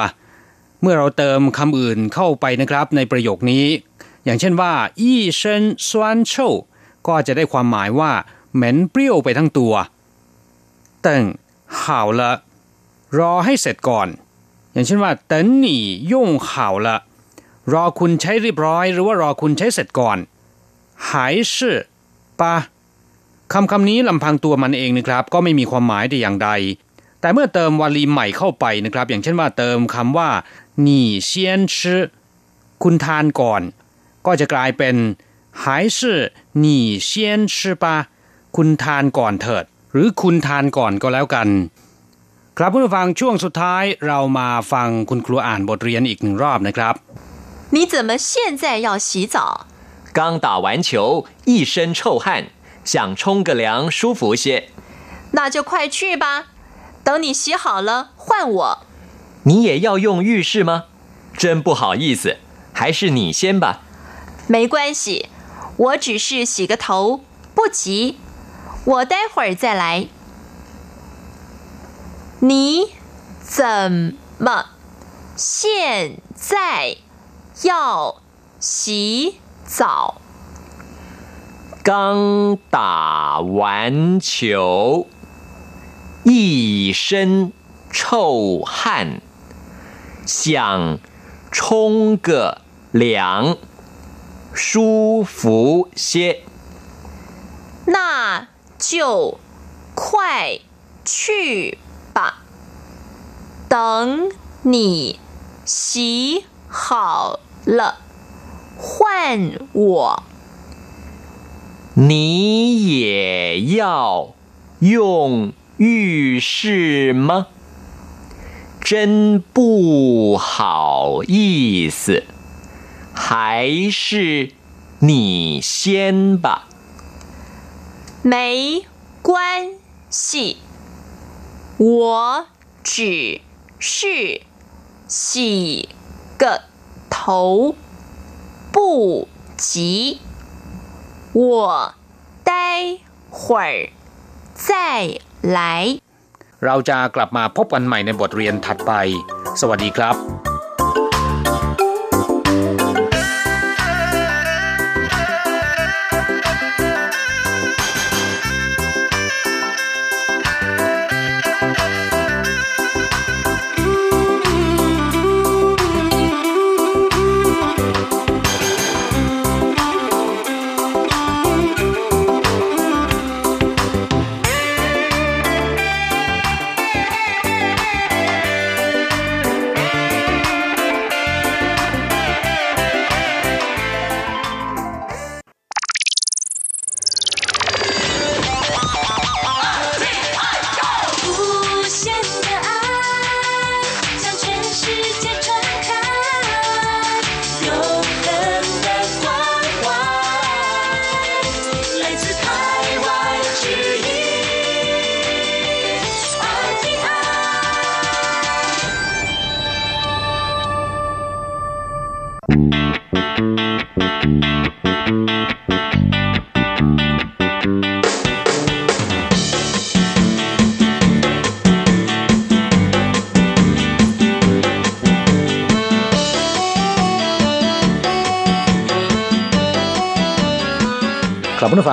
เมื่อเราเติมคำอื่นเข้าไปนะครับในประโยคนี้ อย่างเช่นว่ายี่เชินซวนโชก็จะได้ความหมายว่าเหม็นเปรี้ยวไปทั้งตัวเติ่งห่าวละรอให้เสร็จก่อน อย่างเช่นว่าเตินหนี่ย่งข่าวละรอคุณใช้เรียบร้อย หรือว่ารอคุณใช้เสร็จก่อนหายชื่อปะคำคำนี้ลำพังตัวมันเองนะครับ ก็ไม่มีความหมายแต่อย่างใด แต่เมื่อเติมวลีใหม่เข้าไปนะครับ อย่างเช่นว่าเติมคำว่าหนี่เซียนชื่อคุณทานก่อน ก็จะกลายเป็นหายชื่อหนี่เซียนชื่อปะคุณทานก่อนเถิด หรือคุณทานก่อนก็แล้วกัน ครับผู้ฟังช่วงสุดท้ายเรามาฟังคุณครูอ่านบทเรียนอีกหนึ่งรอบนะครับ你怎么现在要洗澡刚打完球一身臭汗想冲个凉舒服些那就快去吧等你洗好了换我你也要用浴室吗？真不好意思，还是你先吧。没关系，我只是洗个头，不急，我待会儿再来。 你怎么现在要洗澡？刚打完球，一身臭汗。想冲个凉，舒服些。那就快去。等你洗好了，换我。你也要用浴室吗？真不好意思，还是你先吧。没关系，我只是洗个头，不急。我待会儿再来。เราจะกลับมาพบกันใหม่ในบทเรียนถัดไป สวัสดีครับ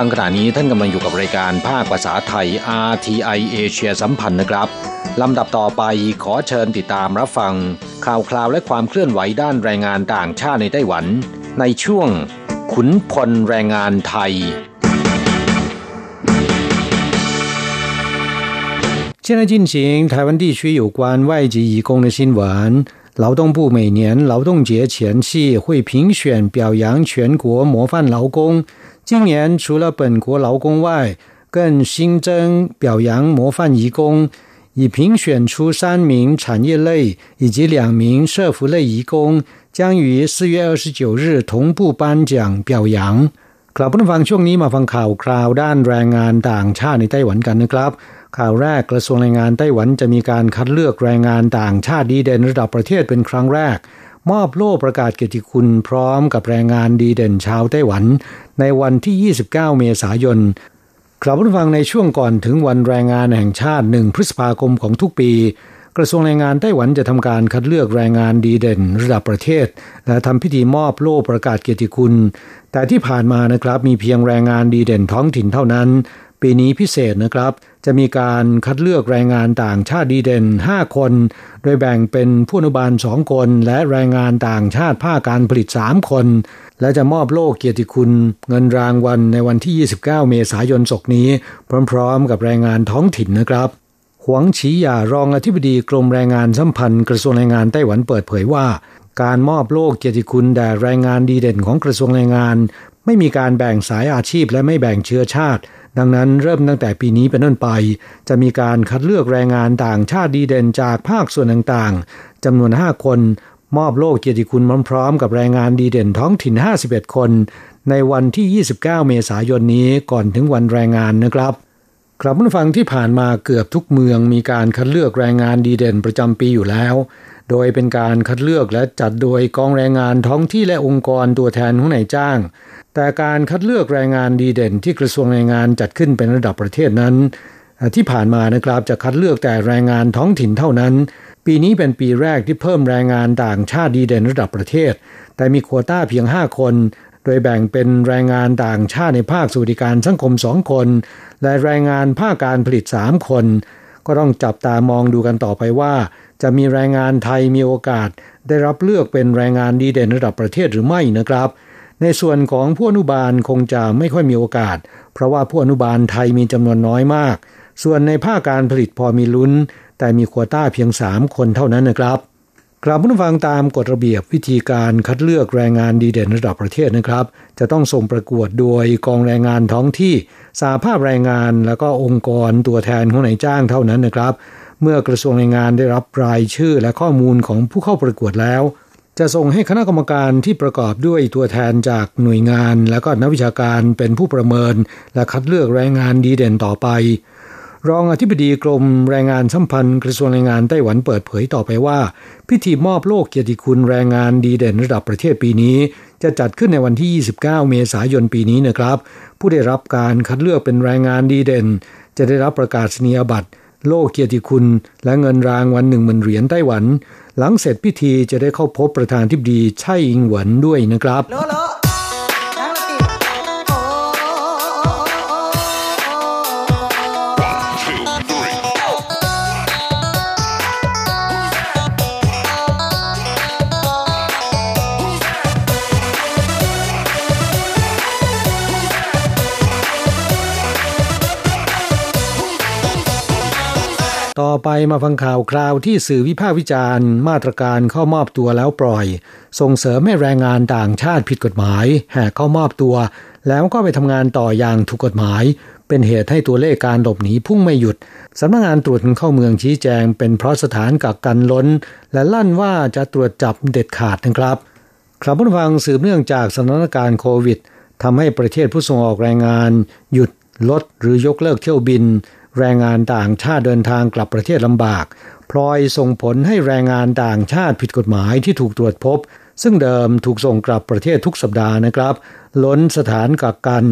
ฟังขณะนี้ท่านกำลังอยู่กับรายการภาคภาษาไทย RTI เอเชียสัมพันธ์นะครับลำดับต่อไปขอเชิญติดตามรับฟัง ข่าวคราวและความเคลื่อนไหวด้านแรงงานต่างชาติในไต้หวัน ในช่วง ขุนพลแรงงานไทย现在进行台湾地区有关外籍移工的新闻。劳动部每年劳动节前夕会评选表扬全国模范劳工。 今年除了本国劳工外，更新增表扬模范移工，已评选出三名产业类以及两名社服类移工，将于四月二十九日同步颁奖表扬。กลับมาฟังช่วงนี้มาฟังข่าวคราวด้านแรงงานต่างชาติในไต้หวันกันนะครับข่าวแรกกระทรวงแรงงานไต้หวันจะมีการคัดเลือกแรงงานต่างชาติดีเด่นระดับประเทศเป็นครั้งแรก มอบโล่ประกาศเกียรติคุณพร้อมกับแรงงานดีเด่นชาวไต้หวัน ในวันที่ 29 เมษายนกลับมาฟังในช่วงก่อนถึงวันแรงงานแห่งชาติหนึ่งพฤษภาคมของทุกปี กระทรวงแรงงานไต้หวันจะทำการคัดเลือกแรงงานดีเด่นระดับประเทศ และทำพิธีมอบโล่ประกาศเกียรติคุณ แต่ที่ผ่านมานะครับมีเพียงแรงงานดีเด่นท้องถิ่นเท่านั้น ปีนี้พิเศษนะครับ จะมีการคัดเลือกแรงงานต่างชาติดีเด่น 5 คน โดยแบ่งเป็นผู้อนุบาล 2 คน และแรงงานต่างชาติภาคการผลิต 3 คน และจะมอบโล่เกียรติคุณเงินรางวัลในวันที่ 29 เมษายนศกนี้ พร้อมๆ กับแรงงานท้องถิ่นนะครับหวงฉีหย่ารองอธิบดีกรมแรงงานสัมพันธ์กระทรวงแรงงานไต้หวันเปิดเผยว่า การมอบโล่เกียรติคุณแด่แรงงานดีเด่นของกระทรวงแรงงาน ไม่มีการแบ่งสายอาชีพและไม่แบ่งเชื้อชาติ ดังนั้นเริ่มตั้งแต่ปีนี้เป็นต้นไป จะมีการคัดเลือกแรงงานต่างชาติดีเด่นจากภาคส่วนต่างๆจำนวน 5 คนมอบโล่เกียรติคุณพร้อมๆกับแรงงานดีเด่นท้องถิ่น 51 คน ในวันที่ 29 เมษายนนี้ก่อนถึงวันแรงงานนะครับกลับมาฟังที่ผ่านมาเกือบทุกเมืองมีการคัดเลือกแรงงานดีเด่นประจำปีอยู่แล้ว โดยเป็นการคัดเลือกและจัดโดยกองแรงงานท้องที่และองค์กรตัวแทนของนายจ้าง แต่การคัดเลือกแรงงานดีเด่นที่กระทรวงแรงงานจัดขึ้นเป็นระดับประเทศนั้น ที่ผ่านมานะครับจะคัดเลือกแต่แรงงานท้องถิ่นเท่านั้น ปีนี้เป็นปีแรกที่เพิ่มแรงงานต่างชาติดีเด่นระดับประเทศ แต่มีโควต้าเพียง 5 คน โดยแบ่งเป็นแรงงานต่างชาติในภาคสวัสดิการสังคมสองคน และแรงงานภาคการผลิต 3 คน ก็ต้องจับตามองดูกันต่อไปว่า จะมีแรงงานไทยมีโอกาส ได้รับเลือกเป็นแรงงานดีเด่นระดับประเทศหรือไม่นะครับ ในส่วนของผู้อนุบาลคงจะไม่ค่อยมีโอกาส เพราะว่าผู้อนุบาลไทยมีจำนวนน้อยมาก ส่วนในภาคการผลิตพอมีลุ้น แต่มีควต้าเพียง 3 คนเท่านั้นนะครับกลับมาฟังตามกฎระเบียบวิธีการคัดเลือกแรงงานดีเด่นระดับประเทศนะครับ จะต้องส่งประกวดโดยกองแรงงานท้องที่สาภาพแรงงานแล้วก็องค์กรตัวแทนของนายจ้างเท่านั้นนะครับ เมื่อกระทรวงแรงงานได้รับรายชื่อและข้อมูลของผู้เข้าประกวดแล้ว จะส่งให้คณะกรรมการที่ประกอบด้วยตัวแทนจากหน่วยงาน และก็นักวิชาการเป็นผู้ประเมิน และคัดเลือกแรงงานดีเด่นต่อไป รองอธิบดีกรมแรงงานสัมพันธ์กระทรวงแรงงานไต้หวันเปิดเผยต่อไปว่า พิธีมอบโลกเกียรติคุณแรงงานดีเด่นระดับประเทศปีนี้ จะจัดขึ้นในวันที่ 29 เมษายนปีนี้นะครับ ผู้ได้รับการคัดเลือกเป็นแรงงานดีเด่น จะได้รับประกาศนียบัตร โลกเกียรติคุณ และเงินรางวัลหนึ่งหมื่นเหรียญไต้หวัน หลังเสร็จพิธีจะได้เข้าพบประธานทิบดีไช่อิงหวนด้วยนะครับ ต่อไปมาฟังข่าวคราวที่สื่อวิพากษ์วิจารณ์ มาตรการเข้ามอบตัวแล้วปล่อย ส่งเสริมให้แรงงานต่างชาติผิดกฎหมายแหกเข้ามอบตัว แล้วก็ไปทำงานต่ออย่างถูกกฎหมาย เป็นเหตุให้ตัวเลขการหลบหนีพุ่งไม่หยุดสำนักงานตรวจคนเข้าเมืองชี้แจง เป็นเพราะสถานกักกันล้น และลั่นว่าจะตรวจจับเด็ดขาดนะครับครับผู้ฟังสืบเนื่องจากสถานการณ์โควิดทำให้ประเทศผู้ส่งออกแรงงาน หยุดลดหรือยกเลิกเที่ยวบิน แรงงานต่างชาติเดินทางกลับประเทศลำบาก พลอยส่งผลให้แรงงานต่างชาติผิดกฎหมายที่ถูกตรวจพบ ซึ่งเดิมถูกส่งกลับประเทศทุกสัปดาห์นะครับ ล้นสถานกักกัน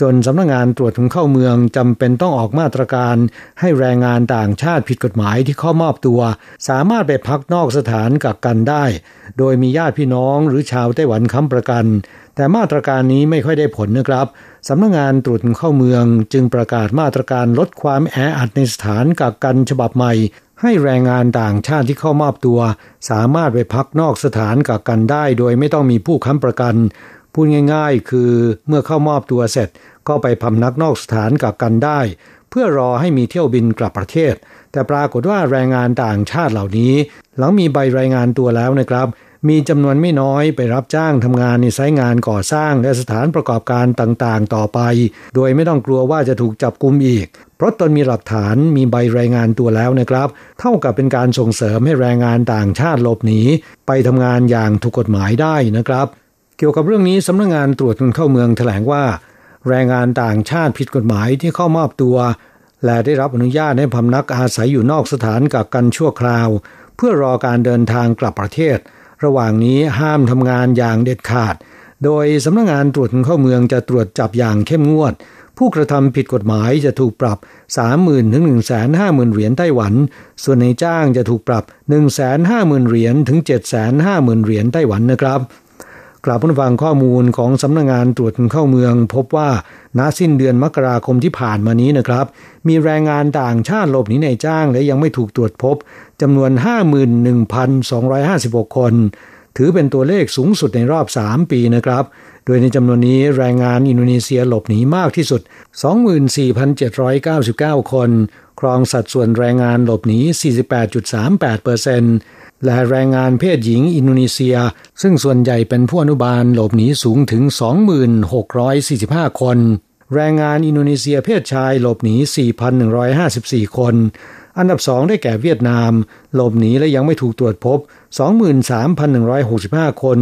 จนสำนักงงานตรวจคนเข้าเมืองจำเป็นต้องออกมาตรการให้แรงงานต่างชาติผิดกฎหมายที่เข้ามอบตัว สามารถไปพักนอกสถานกักกันได้ โดยมีญาติพี่น้องหรือชาวไต้หวันค้ำประกัน แต่มาตรการนี้ไม่ค่อยได้ผลนะครับสำนักงงานตรวจคนเข้าเมืองจึงประกาศมาตรการลดความแออัดในสถานกักกันฉบับใหม่ ให้แรงงานต่างชาติที่เข้ามอบตัว สามารถไปพักนอกสถานกักกันได้ โดยไม่ต้องมีผู้ค้ำประกัน พูดง่าย ๆ คือเมื่อเข้ามอบตัวเสร็จก็ไปพำนักนอกสถานกักกันได้ เพื่อรอให้มีเที่ยวบินกลับประเทศ แต่ปรากฏว่าแรงงานต่างชาติเหล่านี้ หลังมีใบรายงานตัวแล้วนะครับ มีจำนวนไม่น้อยไปรับจ้างทำงานในไซต์งานก่อสร้างและสถานประกอบการต่างๆ ต่อไป โดยไม่ต้องกลัวว่าจะถูกจับกุมอีก เพราะตนมีหลักฐานมีใบรายงานตัวแล้วนะครับ เท่ากับเป็นการส่งเสริมให้แรงงานต่างชาติหลบหนีไปทำงานอย่างถูกกฎหมายได้นะครับ เกี่ยวกับเรื่องนี้สำนักงงานตรวจคนเข้าเมืองแถลงว่า แรงงานต่างชาติผิดกฎหมายที่เข้ามอบตัว และได้รับอนุญาตให้พำนักอาศัยอยู่นอกสถานกักกันชั่วคราว เพื่อรอการเดินทางกลับประเทศ ระหว่างนี้ห้ามทำงานอย่างเด็ดขาด โดยสำนักงงานตรวจคนเข้าเมืองจะตรวจจับอย่างเข้มงวด ผู้กระทำผิดกฎหมายจะถูกปรับ 30,000ถึง150,000เหรียญไต้หวัน ส่วนในจ้างจะถูกปรับ 150,000เหรียญถึง750,000เหรียญไต้หวันนะครับ กล่าวผู้ฟังข้อมูลของสำนักงงานตรวจคนเข้าเมือง พบว่าณสิ้นเดือนมกราคมที่ผ่านมานี้นะครับ มีแรงงานต่างชาติหลบหนีในจ้าง และยังไม่ถูกตรวจพบจำนวน 51,256 คน ถือเป็นตัวเลขสูงสุดในรอบ 3 ปีนะครับ โดยในจำนวนนี้แรงงานอินโดนีเซียหลบหนีมากที่สุด 24,799 คน ครองสัดส่วนแรงงานหลบหนี 48.38%เปอร์เซ็นต์ และแรงงานเพศหญิงอินโดนีเซีย ซึ่งส่วนใหญ่เป็นผู้อนุบาลหลบหนีสูงถึง 2645 คน แรงงานอินโดนีเซียเพศชายหลบหนี 4,154 คน อันดับสองได้แก่เวียดนาม หลบหนีและยังไม่ถูกตรวจพบ 23,165 คน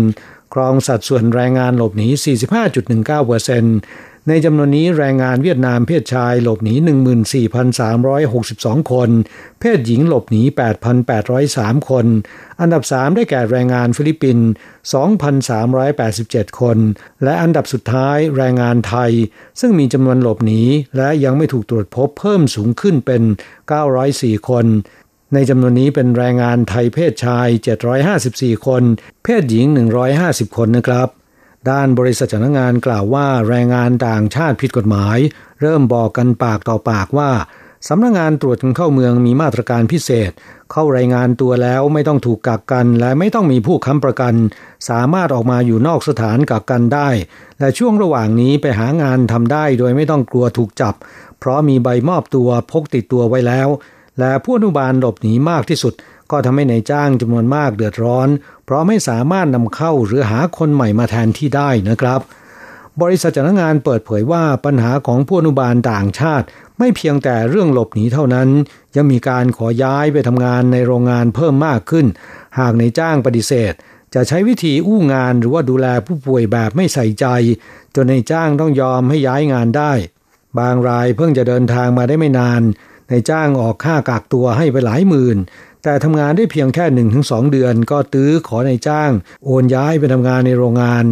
ครองสัดส่วนแรงงานหลบหนี 45.19%เในจำนวนนี้แรงงานเวียดนามเพศชายหลบหนี 14,362 คน เพศหญิงหลบหนี 8,803 คน อันดับ 3 ได้แก่แรงงานฟิลิปปินส์ 2,387 คน และอันดับสุดท้ายแรงงานไทย ซึ่งมีจำนวนหลบหนี และยังไม่ถูกตรวจพบเพิ่มสูงขึ้นเป็น 904 คนในจำนวนนี้เป็นแรงงานไทยเพศชาย 754 คน เพศหญิง 150 คนนะครับ ด้านบริษัทจ้างงานกล่าวว่าแรงงานต่างชาติผิดกฎหมาย เริ่มบอกกันปากต่อปากว่าสำนักงงานตรวจคนเข้าเมืองมีมาตรการพิเศษ เข้ารายงานตัวแล้วไม่ต้องถูกกักกัน และไม่ต้องมีผู้ค้ำประกัน สามารถออกมาอยู่นอกสถานกักกันได้ และช่วงระหว่างนี้ไปหางานทำได้โดยไม่ต้องกลัวถูกจับ เพราะมีใบมอบตัวพกติดตัวไว้แล้ว และผู้อนุบาลหลบหนีมากที่สุด ก็ทำให้ในจ้างจำนวนมากเดือดร้อน เพราะไม่สามารถนำเข้าหรือหาคนใหม่มาแทนที่ได้นะครับ บริษัทจ้างงานเปิดเผยว่าปัญหาของผู้อนุบาลต่างชาติ ไม่เพียงแต่เรื่องหลบหนีเท่านั้น ยังมีการขอย้ายไปทำงานในโรงงานเพิ่มมากขึ้น หากในจ้างปฏิเสธ จะใช้วิธีอู้งานหรือว่าดูแลผู้ป่วยแบบไม่ใส่ใจ จนในจ้างต้องยอมให้ย้ายงานได้ บางรายเพิ่งจะเดินทางมาได้ไม่นานในจ้างออกค่ากักตัวให้ไปหลายหมื่น แต่ทำงานได้เพียงแค่หนึ่งถึงสองเดือน ก็ตื้อขอในจ้าง โอนย้ายไปทำงานในโรงงาน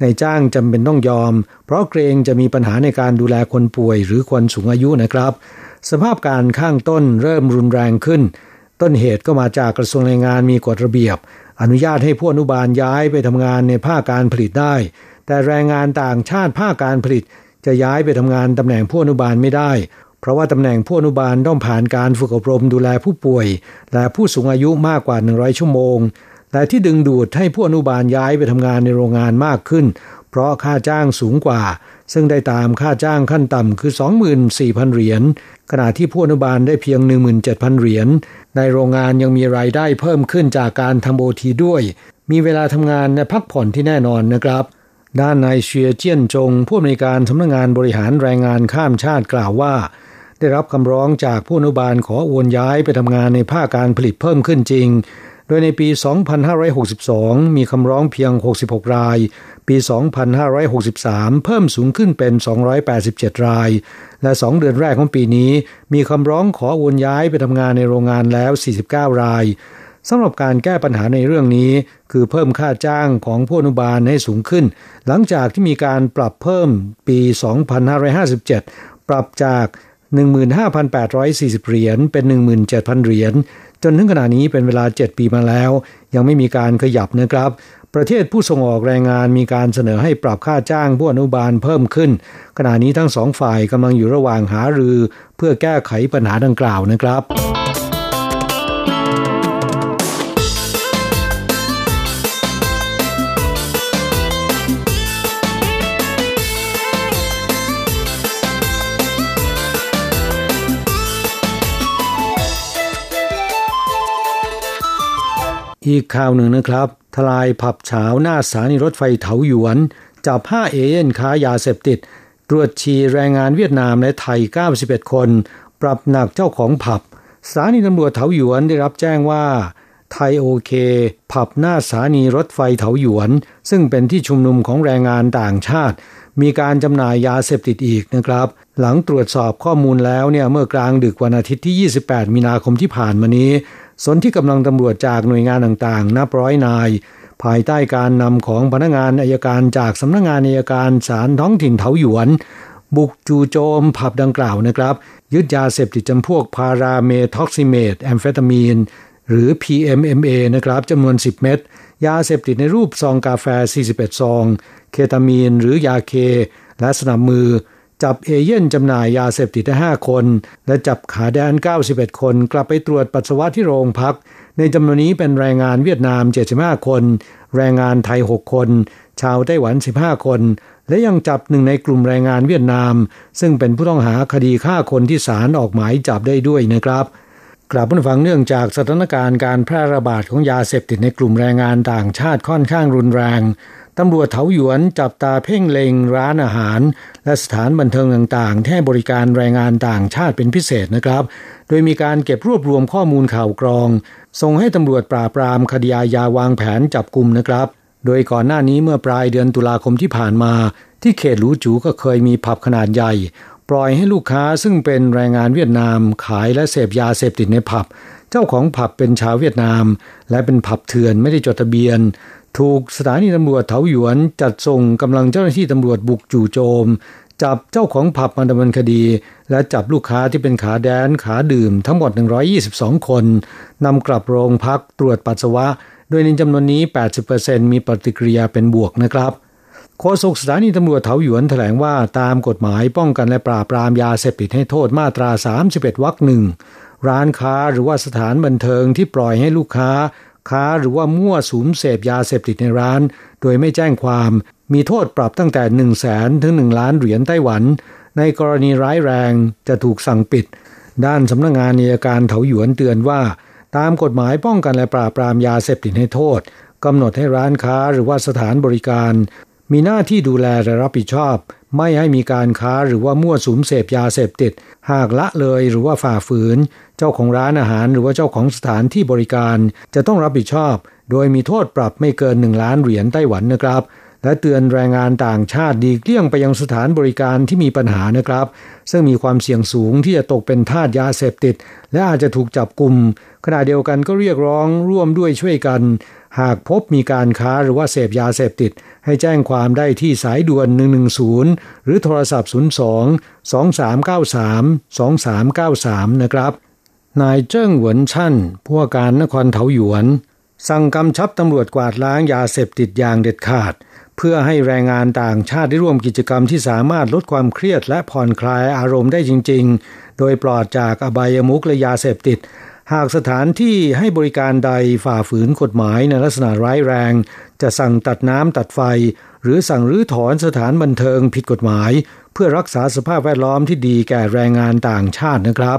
ในจ้างจำเป็นต้องยอม เพราะเกรงจะมีปัญหาในการดูแลคนป่วยหรือคนสูงอายุนะครับ สภาพการข้างต้นเริ่มรุนแรงขึ้น ต้นเหตุก็มาจากกระทรวงแรงงานมีกฎระเบียบ อนุญาตให้ผู้อนุบาลย้ายไปทำงานในภาคการผลิตได้ แต่แรงงานต่างชาติภาคการผลิต จะย้ายไปทำงานตำแหน่งผู้อนุบาลไม่ได้ เพราะว่าตำแหน่งผู้อนุบาลต้องผ่านการฝึกอบรมดูแลผู้ป่วย และผู้สูงอายุมากกว่า 100 ชั่วโมง แต่ที่ดึงดูดให้ผู้อนุบาลย้ายไปทำงานในโรงงานมากขึ้น เพราะค่าจ้างสูงกว่า ซึ่งได้ตามค่าจ้างขั้นต่ำคือ 24,000 เหรียญ ขณะที่ผู้อนุบาลได้เพียง 17,000 เหรียญ ในโรงงานยังมีรายได้เพิ่มขึ้นจากการทำโอทีด้วย มีเวลาทำงานและพักผ่อนที่แน่นอนนะครับด้านนายเชียเจียนจงผู้อำนวยการสำนักงงานบริหารแรงงานข้ามชาติกล่าวว่า ได้รับคำร้องจากผู้อนุบาลขอโอนย้ายไปทำงานในภาคการผลิตเพิ่มขึ้นจริง โดยในปี 2562 มีคำร้องเพียง 66 ราย ปี 2563 เพิ่มสูงขึ้นเป็น 287 ราย และ 2 เดือนแรกของปีนี้ มีคำร้องขอโอนย้ายไปทำงานในโรงงานแล้ว 49 รายสำหรับการแก้ปัญหาในเรื่องนี้ คือเพิ่มค่าจ้างของผู้อนุบาลให้สูงขึ้น หลังจากที่มีการปรับเพิ่มปี 2557 ปรับจาก 15,840 เหรียญเป็น 17,000 เหรียญจนถึงขณะนี้เป็นเวลา 7 ปีมาแล้ว ยังไม่มีการขยับนะครับ ประเทศผู้ส่งออกแรงงานมีการเสนอให้ปรับค่าจ้างผู้อนุบาลเพิ่มขึ้น ขณะนี้ทั้งสองฝ่ายกำลังอยู่ระหว่างหารือ เพื่อแก้ไขปัญหาดังกล่าวนะครับ อีกข่าวหนึ่งนะครับ ทลายผับเฉาหน้าสถานีรถไฟเถาหยวน จับ 5 เอเย่นค้ายาเสพติด ตรวจชีแรงงานเวียดนามและไทย 91 คน ปรับหนักเจ้าของผับสถานีตำรวจเถาหยวนได้รับแจ้งว่า ไทยโอเค ผับหน้าสถานีรถไฟเถาหยวน ซึ่งเป็นที่ชุมนุมของแรงงานต่างชาติ มีการจำหน่ายยาเสพติดอีกนะครับ หลังตรวจสอบข้อมูลแล้วเนี่ยเมื่อกลางดึกวันอาทิตย์ที่ 28 มีนาคมที่ผ่านมานี้ สนธิกำลังตำรวจจากหน่วยงานต่างๆ นับร้อยนาย ภายใต้การนำของพนักงานอัยการจากสำนักงานอัยการศาลท้องถิ่นเถาหยวน บุกจู่โจมผับดังกล่าวนะครับ ยึดยาเสพติดจำพวกพาราเมทอกซีเมทแอมเฟตามีนหรือ PMMA นะครับจำนวน 10 เม็ดยาเสพติดในรูปซองกาแฟ 41 ซอง เคตามีนหรือยาเค และสนับมือ จับเอเย่นต์จำหน่ายยาเสพติดได้5คน และจับขาแดน 91 คน กลับไปตรวจปัสสาวะที่โรงพัก ในจำนวนนี้เป็นแรงงานเวียดนาม 75 คน แรงงานไทย 6 คน ชาวไต้หวัน 15 คน และยังจับหนึ่งในกลุ่มแรงงานเวียดนาม ซึ่งเป็นผู้ต้องหาคดีฆ่าคนที่ศาลออกหมายจับได้ด้วยนะครับกลับมาฟังเนื่องจากสถานการณ์การแพร่ระบาดของยาเสพติดในกลุ่มแรงงานต่างชาติค่อนข้างรุนแรง ตำรวจเถาหยวนจับตาเพ่งเล็งร้านอาหาร และสถานบันเทิงต่างๆที่ให้บริการแรงงานต่างชาติเป็นพิเศษนะครับ โดยมีการเก็บรวบรวมข้อมูลข่าวกรอง ส่งให้ตำรวจปราบปรามคดียาวางแผนจับกลุ่มนะครับ โดยก่อนหน้านี้เมื่อปลายเดือนตุลาคมที่ผ่านมา ที่เขตหลูจูก็เคยมีผับขนาดใหญ่ ปล่อยให้ลูกค้าซึ่งเป็นแรงงานเวียดนามขายและเสพยาเสพติดในผับ เจ้าของผับเป็นชาวเวียดนาม และเป็นผับเถื่อนไม่ได้จดทะเบียน ถูกสถานีตำรวจเถาหยวนจัดส่งกำลังเจ้าหน้าที่ตำรวจบุกจู่โจม จับเจ้าของผับมาดำเนินคดี และจับลูกค้าที่เป็นขาแดนขาดื่มทั้งหมด 122 คนนำกลับโรงพักตรวจปัสสาวะ โดยในจำนวนนี้ 80%มีปฏิกิริยาเป็นบวกนะครับโฆษกสถานีตำรวจเถาหยวนแถลงว่าตามกฎหมายป้องกันและปราบปรามยาเสพติดให้โทษมาตรา 31วรรคหนึ่งร้านค้าหรือว่าสถานบันเทิงที่ปล่อยให้ลูกค้า ค้าหรือว่ามั่วสุมเสพยาเสพติดในร้าน โดยไม่แจ้งความ มีโทษปรับตั้งแต่ 1 0 0 0 0แสนถึง 1 ล้านเหรียญไต้หวัน ในกรณีร้ายแรงจะถูกสั่งปิด ด้านสำนักงงานนายการเถาหยวนเตือนว่า ตามกฎหมายป้องกันและปราบปรามยาเสพติดให้โทษกำหนดให้ร้านค้าหรือว่าสถานบริการ มีหน้าที่ดูแลและรับผิดชอบ ไม่ให้มีการค้าหรือว่ามั่วสุมเสพยาเสพติด หากละเลยหรือว่าฝ่าฝืน เจ้าของร้านอาหารหรือว่าเจ้าของสถานที่บริการ จะต้องรับผิดชอบ โดยมีโทษปรับไม่เกิน 1 ล้านเหรียญไต้หวันนะครับ และเตือนแรงงานต่างชาติดีเกลี้ยงไปยังสถานบริการที่มีปัญหานะครับ ซึ่งมีความเสี่ยงสูงที่จะตกเป็นทาสยาเสพติด และอาจจะถูกจับกลุ่มขณะเดียวกันก็เรียกร้องร่วมด้วยช่วยกัน หากพบมีการค้าหรือว่าเสพยาเสพติด ให้แจ้งความได้ที่สายด่วน 110 หรือโทรศัพท์ 02 2393 2393 นะครับ นายเจิ้งหวนชั่นผู้ว่าการนครเถาหยวน สั่งกำชับตำรวจกวาดล้างยาเสพติดอย่างเด็ดขาด เพื่อให้แรงงานต่างชาติได้ร่วมกิจกรรมที่สามารถลดความเครียดและผ่อนคลายอารมณ์ได้จริง ๆ โดยปลอดจากอบายมุกและยาเสพติด หากสถานที่ให้บริการใดฝ่าฝืนกฎหมายในลักษณะร้ายแรง จะสั่งตัดน้ำตัดไฟ หรือสั่งรื้อถอนสถานบันเทิงผิดกฎหมาย เพื่อรักษาสภาพแวดล้อมที่ดีแก่แรงงานต่างชาตินะครับ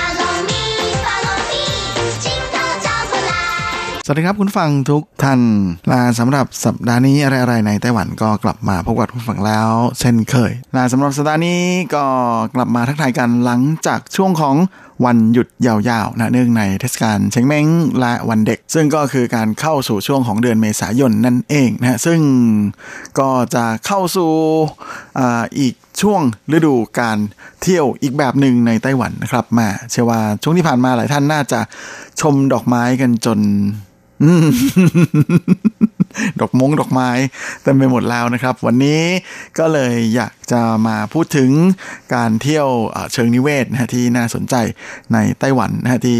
วัสดีครับคุณฟังทุกท่านลาสำหรับสัปดาห์นี้อะไรๆในไต้หวันก็กลับมาพบกับคุณฟังแล้ว เช่นเคยลาสำหรับสัปดาห์นี้ก็กลับมาทักทายกันหลังจากช่วงของวันหยุดยาวๆนะเนื่องในเทศกาลเชงเม้งและวันเด็ก ซึ่งก็คือการเข้าสู่ช่วงของเดือนเมษายนนั่นเองนะซึ่งก็จะเข้าสู่ออีกช่วงฤดูการเที่ยวอีกแบบหนึ่งในไต้หวันนะครับมาเชื่อว่าช่วงที่ผ่านมาหลายท่านน่าจะชมดอกไม้กันจน ดอกมงดอกไม้เต็มไปหมดแล้วนะครับ วันนี้ก็เลยอยากจะมาพูดถึงการเที่ยวเชิงนิเวศนะที่น่าสนใจในไต้หวันนะที่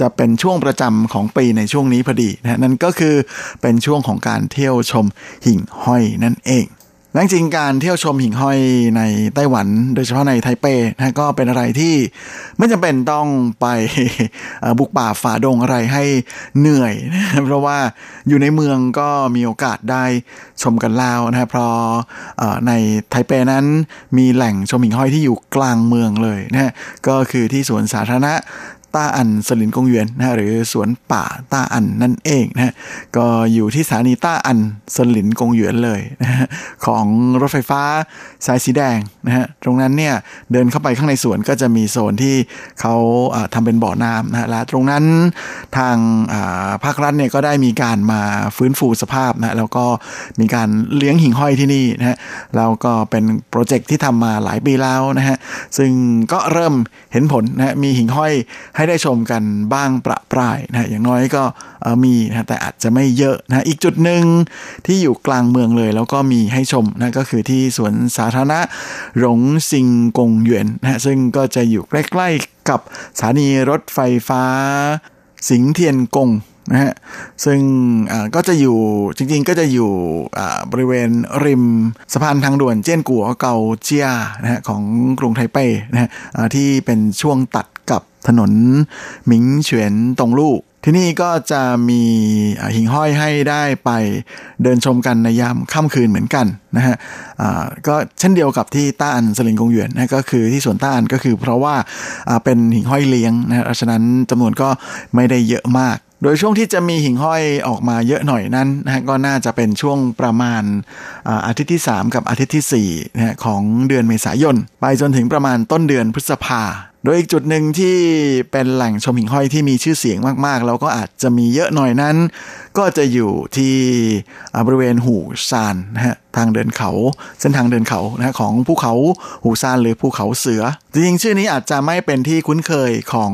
จะเป็นช่วงประจำของปีในช่วงนี้พอดีนะนั่นก็คือเป็นช่วงของการเที่ยวชมหิ่งห้อยนั่นเอง และจริงการเที่ยวชมหิ่งห้อยในไต้หวัน โดยเฉพาะในไทเปนะก็เป็นอะไรที่ไม่จำเป็นต้องไปบุกป่าฝ่าดงอะไรให้เหนื่อยนะเพราะว่าอยู่ในเมืองก็มีโอกาสได้ชมกันแล้วนะเพราะในไทเปนั้นมีแหล่งชมหิ่งห้อยที่อยู่กลางเมืองเลยนะก็คือที่สวนสาธารณะ ต้าอันสลินกงเวียนนะหรือสวนป่าต้าอันนั่นเองนะก็อยู่ที่สถานีต้าอันสลินกงเวียนเลยนะของรถไฟฟ้าสายสีแดงนะฮะตรงนั้นเนี่ยเดินเข้าไปข้างในสวนก็จะมีโซนที่เขาทำเป็นบ่อน้ำนะและตรงนั้นทางภาครัฐเนี่ยก็ได้มีการมาฟื้นฟูสภาพนะแล้วก็มีการเลี้ยงหิ่งห้อยที่นี่นะฮะแล้วก็เป็นโปรเจกต์ที่ทำมาหลายปีแล้วนะฮะซึ่งก็เริ่มเห็นผลนะมีหิ่งห้อยใให้ได้ชมกันบ้างประปรายนะอย่างน้อยก็มีนะแต่อาจจะไม่เยอะนะอีกจุดหนึ่งที่อยู่กลางเมืองเลย แล้วก็มีให้ชมนะก็คือที่สวนสาธารณะหลงซิงกงหยวนนะซึ่งก็จะอยู่ใกล้ๆกับสถานีรถไฟฟ้า สิงเทียนกงนะฮะซึ่งก็จะอยู่จริงๆก็จะอยู่บริเวณริมสะพานทางด่วนเจี้ยนกัวเกาเจียนะฮะของกรุงไทเปนะฮะที่เป็นช่วงตัด กับถนนหมิงเฉียนตงลู่ที่นี่ก็จะมีหิ่งห้อยให้ได้ไปเดินชมกันในยามค่ำคืนเหมือนกันนะฮะก็เช่นเดียวกับที่ต้าอันสลิงกงหยวนนะก็คือที่สวนต้าอันก็คือเพราะว่าเป็นหิ่งห้อยเลี้ยงนะฉะนั้นจำนวนก็ไม่ได้เยอะมาก โดยช่วงที่จะมีหิ่งห้อยออกมาเยอะหน่อยนั้นนะก็น่าจะเป็นช่วงประมาณอาทิตย์ที่ 3 กับอาทิตย์ที่4นะของเดือนเมษายน ไปจนถึงประมาณต้นเดือนพฤษภา โดยอีกจุดหนึ่งที่เป็นแหล่งชมหิ่งห้อยที่มีชื่อเสียงมากๆแล้วก็อาจจะมีเยอะหน่อยนั้นก็จะอยู่ที่บริเวณหูซานนะฮะทางเดินเขาเส้นทางเดินเขานะของภูเขาหูซานหรือภูเขาเสือ จริงๆชื่อนี้อาจจะไม่เป็นที่คุ้นเคยของ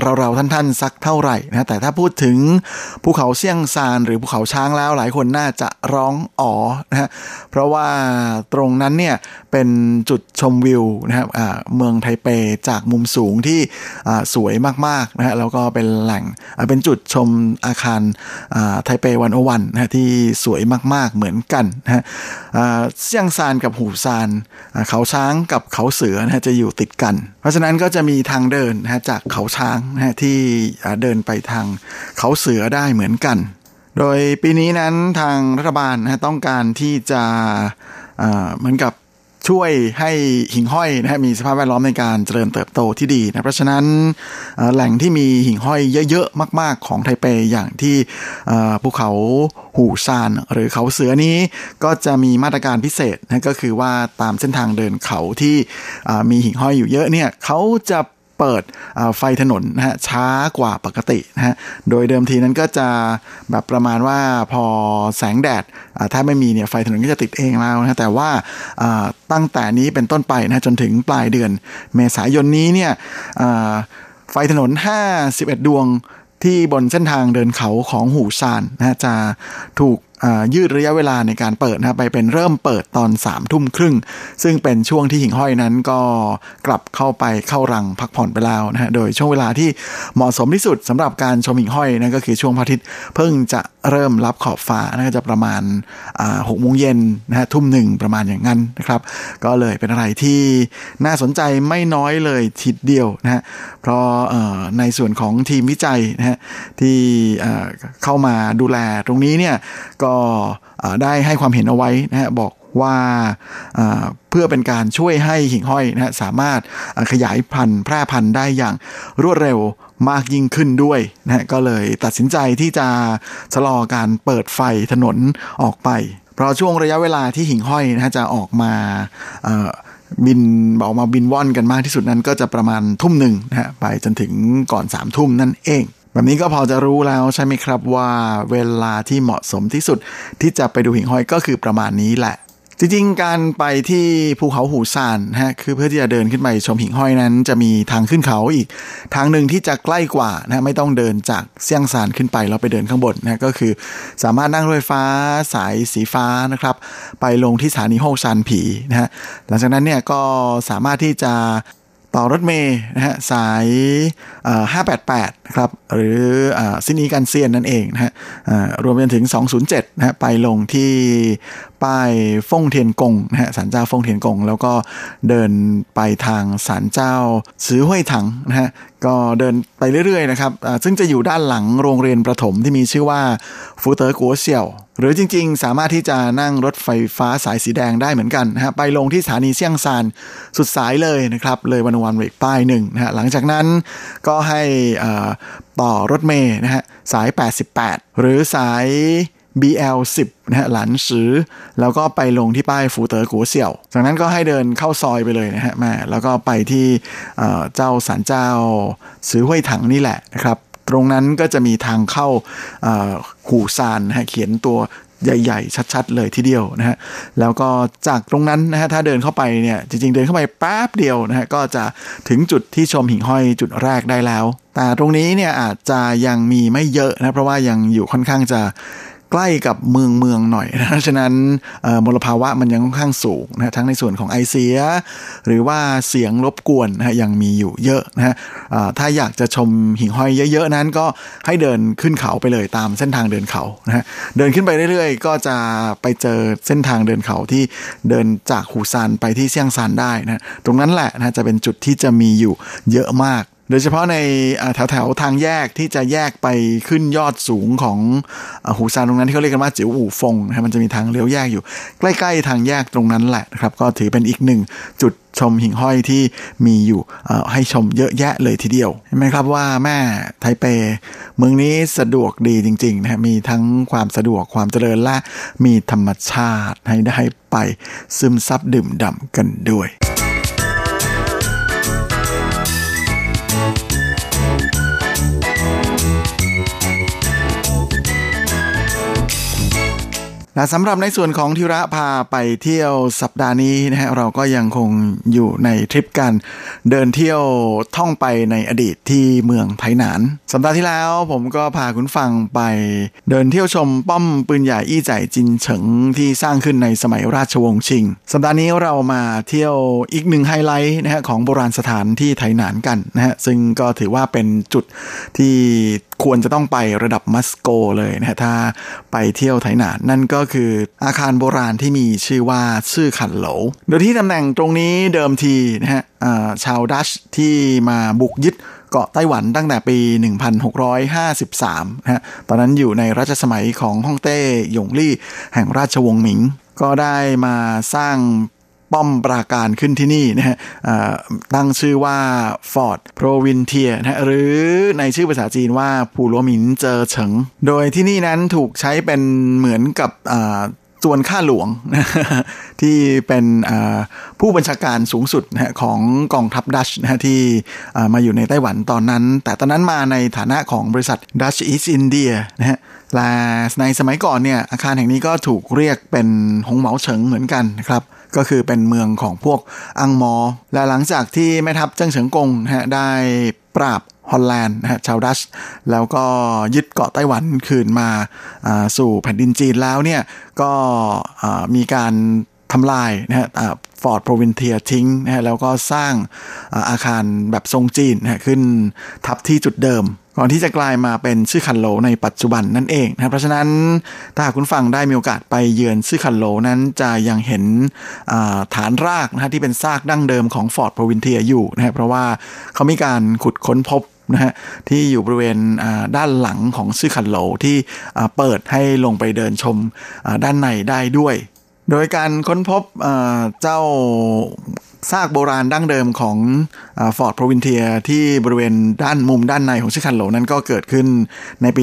เราเราท่านๆสักเท่าไหร่นะแต่ถ้าพูดถึงภูเขาเสี่ยงซานหรือภูเขาช้างแล้วหลายคนน่าจะร้องอ๋อนะฮะเพราะว่าตรงนั้นเนี่ยเป็นจุดชมวิวนะครับเมืองไทเปจากมุมสูงที่สวยมากๆนะฮะแล้วก็เป็นแหล่งเป็นจุดชมอาคารไทเปวันโอวันนะที่สวยมากๆเหมือนกันนะฮะเซียงซานกับหูซานเขาช้างกับเขาเสือนะจะอยู่ติดกัน เพราะฉะนั้นก็จะมีทางเดินนะฮะจากเขาช้างนะฮะที่เดินไปทางเขาเสือได้เหมือนกัน โดยปีนี้นั้นทางรัฐบาลนะต้องการที่จะเหมือนกับ ช่วยให้หิ่งห้อยนะฮะมีสภาพแวดล้อมในการเจริญเติบโตที่ดีนะเพราะฉะนั้นแหล่งที่มีหิ่งห้อยเยอะๆมาก ๆ ของไทเปอย่างที่ภูเขาหูซานหรือเขาเสือนี้ก็จะมีมาตรการพิเศษนะก็คือว่าตามเส้นทางเดินเขาที่มีหิ่งห้อยอยู่เยอะเนี่ยเขาจะ เปิดไฟถนนนะฮะช้ากว่าปกตินะฮะโดยเดิมทีนั้นก็จะแบบประมาณว่าพอแสงแดดถ้าไม่มีเนี่ยไฟถนนก็จะติดเองแล้วนะแต่ว่าตั้งแต่นี้เป็นต้นไปนะจนถึงปลายเดือน เมษายนนี้เนี่ยไฟถนน 51 ดวงที่บนเส้นทางเดินเขาของหูซานนะจะถูก ยืดระยะเวลาในการเปิดนะไปเป็นเริ่มเปิดตอน3ามทุ่มครึ่ง ซึ่งเป็นช่วงที่หิ่งห้อยนั้นก็กลับเข้าไปเข้ารังพักผ่อนไปแล้วนะฮะโดยช่วงเวลาที่เหมาะสมที่สุดสำหรับการชมหิ่งห้อยนั่นก็คือช่วงพระอาทิตย์เพิ่งจะเริ่มรับขอบฟ้าน่าจะประมาณหกโมงเย็นนะฮะทุ่มหนึ่งประมาณอย่างนั้นนะครับ ก็เลยเป็นอะไรที่น่าสนใจไม่น้อยเลยทีเดียวนะฮะเพราะในส่วนของทีมวิจัยนะฮะที่เข้ามาดูแลตรงนี้เนี่ยก็ได้ให้ความเห็นเอาไว้นะฮะบอกว่าเพื่อเป็นการช่วยให้หิ่งห้อยนะฮะสามารถขยายพันธุ์แพร่พันธุ์ได้อย่างรวดเร็วมากยิ่งขึ้นด้วยนะฮะก็เลยตัดสินใจที่จะชะลอการเปิดไฟถนนออกไป เพราะช่วงระยะเวลาที่หิ่งห้อยนะฮะจะออกมาบินออกมาบินว่อนกันมากที่สุดนั้นก็จะประมาณทุ่มหนึ่งนะฮะไปจนถึงก่อนสามทุ่มนั่นเอง แบบนี้ก็พอจะรู้แล้วใช่ไหมครับว่าเวลาที่เหมาะสมที่สุดที่จะไปดูหิ่งห้อยก็คือประมาณนี้แหละ จริงๆ การไปที่ภูเขาหูซานฮะคือเพื่อที่จะเดินขึ้นไปชมหิ่งห้อยนั้น จะมีทางขึ้นเขาอีก ทางหนึ่งที่จะใกล้กว่านะไม่ต้องเดินจากเซียงซานขึ้นไปแล้วไปเดินข้างบนนะก็คือสามารถนั่งรถไฟฟ้าสายสีฟ้านะครับ ไปลงที่สถานีโฮซานผีนะฮะหลังจากนั้นเนี่ยก็สามารถที่จะ ต่อรถเมย์นะฮะสาย588นะครับหรือซินีกันเซียนนั่นเองนะฮะรวมไปถึง 207นะฮะไปลงที่ ป้ายฟงเทียนกงนะฮะศาลเจ้าฟงเทียนกง แล้วก็เดินไปทางศาลเจ้าซื้อห้วยถังนะฮะก็เดินไปเรื่อยๆนะครับซึ่งจะอยู่ด้านหลังโรงเรียนประถมที่มีชื่อว่าฟูเตอร์กัวเซียวหรือจริงๆ สามารถที่จะนั่งรถไฟฟ้าสายสีแดงได้เหมือนกันนะฮะไปลงที่สถานีเซียงซานสุดสายเลยนะครับเลยวันวันเวกป้ายหนึ่งนะฮะหลังจากนั้นก็ให้ต่อรถเมย์นะฮะสาย 88 หรือสาย BL 10 นะฮะหลันสือแล้วก็ไปลงที่ป้ายฟูเตอร์กัวเสี่ยว จากนั้นก็ให้เดินเข้าซอยไปเลยนะฮะมาแล้วก็ไปที่เจ้าสารเจ้าซื้อห้วยถังนี่แหละนะครับตรงนั้นก็จะมีทางเข้าหูซานนะฮะเขียนตัวใหญ่ๆ ชัด ๆ เลยทีเดียวนะฮะ แล้วก็จากตรงนั้นนะฮะ ถ้าเดินเข้าไปเนี่ย จริง ๆ เดินเข้าไปแป๊บเดียวนะฮะ ก็จะถึงจุดที่ชมหิ่งห้อยจุดแรกได้แล้ว แต่ตรงนี้เนี่ยอาจจะยังมีไม่เยอะนะ เพราะว่ายังอยู่ค่อนข้างจะ ใกล้กับเมืองเมืองหน่อยนะฉะนั้นมลภาวะมันยังค่อนข้างสูงนะทั้งในส่วนของไอเสีย หรือว่าเสียงรบกวนนะยังมีอยู่เยอะนะฮะถ้าอยากจะชมหิ่งห้อยเยอะ ๆ นั้นก็ให้เดินขึ้นเขาไปเลยตามเส้นทางเดินเขานะฮะเดินขึ้นไปเรื่อยๆ ก็จะไปเจอเส้นทางเดินเขาที่เดินจากหูซานไปที่เซียงซานได้นะตรงนั้นแหละนะจะเป็นจุดที่จะมีอยู่เยอะมาก โดยเฉพาะในแถวแถวทางแยกที่จะแยกไปขึ้นยอดสูงของหูซานตรงนั้นที่เขาเรียกกันว่าจิ๋วอู่ฟงนะมันจะมีทางเลี้ยวแยกอยู่ ใกล้ๆทางแยกตรงนั้นแหละนะครับ ก็ถือเป็นอีกหนึ่งจุดชมหิ่งห้อยที่มีอยู่ให้ชมเยอะแยะเลยทีเดียวเห็นไหมครับว่าแม่ไทเป เมืองนี้สะดวกดีจริงๆนะมีทั้งความสะดวกความเจริญและมีธรรมชาติให้ได้ไปซึมซับดื่มด่ำกันด้วย และสำหรับในส่วนของทิระพาไปเที่ยวสัปดาห์นี้นะฮะเราก็ยังคงอยู่ในทริปการเดินเที่ยวท่องไปในอดีตที่เมืองไทหนาน สัปดาห์ที่แล้วผมก็พาคุณฟังไปเดินเที่ยวชมป้อมปืนใหญ่อี้ใจจินเฉิงที่สร้างขึ้นในสมัยราชวงศ์ชิง สัปดาห์นี้เรามาเที่ยวอีกหนึ่งไฮไลท์นะฮะของโบราณสถานที่ไทหนานกันนะฮะซึ่งก็ถือว่าเป็นจุดที่ควรจะต้องไประดับมัสโกเลยนะฮะถ้าไปเที่ยวไทหนานนั่นก็คืออาคารโบราณที่มีชื่อว่าชื่อขันโหลโดยที่ตำแหน่งตรงนี้เดิมทีนะฮะชาวดัชที่มาบุกยึดเกาะไต้หวันตั้งแต่ปี 1653นะฮะตอนนั้นอยู่ในรัชสมัยของฮ่องเต้หยงลี่แห่งราชวงศ์หมิง ก็ได้มาสร้าง ป้อมปราการขึ้นที่นี่นะฮะตั้งชื่อว่า Fort Provintia นะฮะหรือในชื่อภาษาจีนว่าผูหลวหมินเจอเฉิง โดยที่นี่นั้นถูกใช้เป็นเหมือนกับจวนข้าหลวงที่เป็นผู้บัญชาการสูงสุดนะของกองทัพดัตช์นะที่มาอยู่ในไต้หวันตอนนั้น แต่ตอนนั้นมาในฐานะของบริษัท Dutch East India นะฮะและในสมัยก่อนเนี่ยอาคารแห่งนี้ก็ถูกเรียกเป็นหงเหมาเฉิงเหมือนกันนะครับ ก็คือเป็นเมืองของพวกอั้งม้อ และหลังจากที่แม่ทัพเจิ้งเฉิงกงนะฮะได้ปราบฮอลแลนด์นะฮะชาวดัตช์ แล้วก็ยึดเกาะไต้หวันคืนมาสู่แผ่นดินจีนแล้วเนี่ยก็มีการทำลายนะฮะ Fort Provintia ทิ้งนะฮะแล้วก็สร้างอาคารแบบทรงจีนนะฮะขึ้นทับที่จุดเดิม ก่อนที่จะกลายมาเป็นชื่อคันโลในปัจจุบันนั่นเองนะเพราะฉะนั้นถ้าคุณผู้ฟังได้มีโอกาสไปเยือนชื่อคันโลนั้นจะยังเห็นฐานรากนะฮะที่เป็นซากดั้งเดิมของ Fort Provintia อยู่นะฮะเพราะว่าเขามีการขุดค้นพบนะฮะที่อยู่บริเวณด้านหลังของซื่อคันโหลที่เปิดให้ลงไปเดินชมด้านในได้ด้วย โดยการค้นพบเจ้าซากโบราณดั้งเดิมของ Fort Provintia ที่บริเวณด้านมุมด้านในของชื่อคันโหลนั้นก็เกิดขึ้นในปี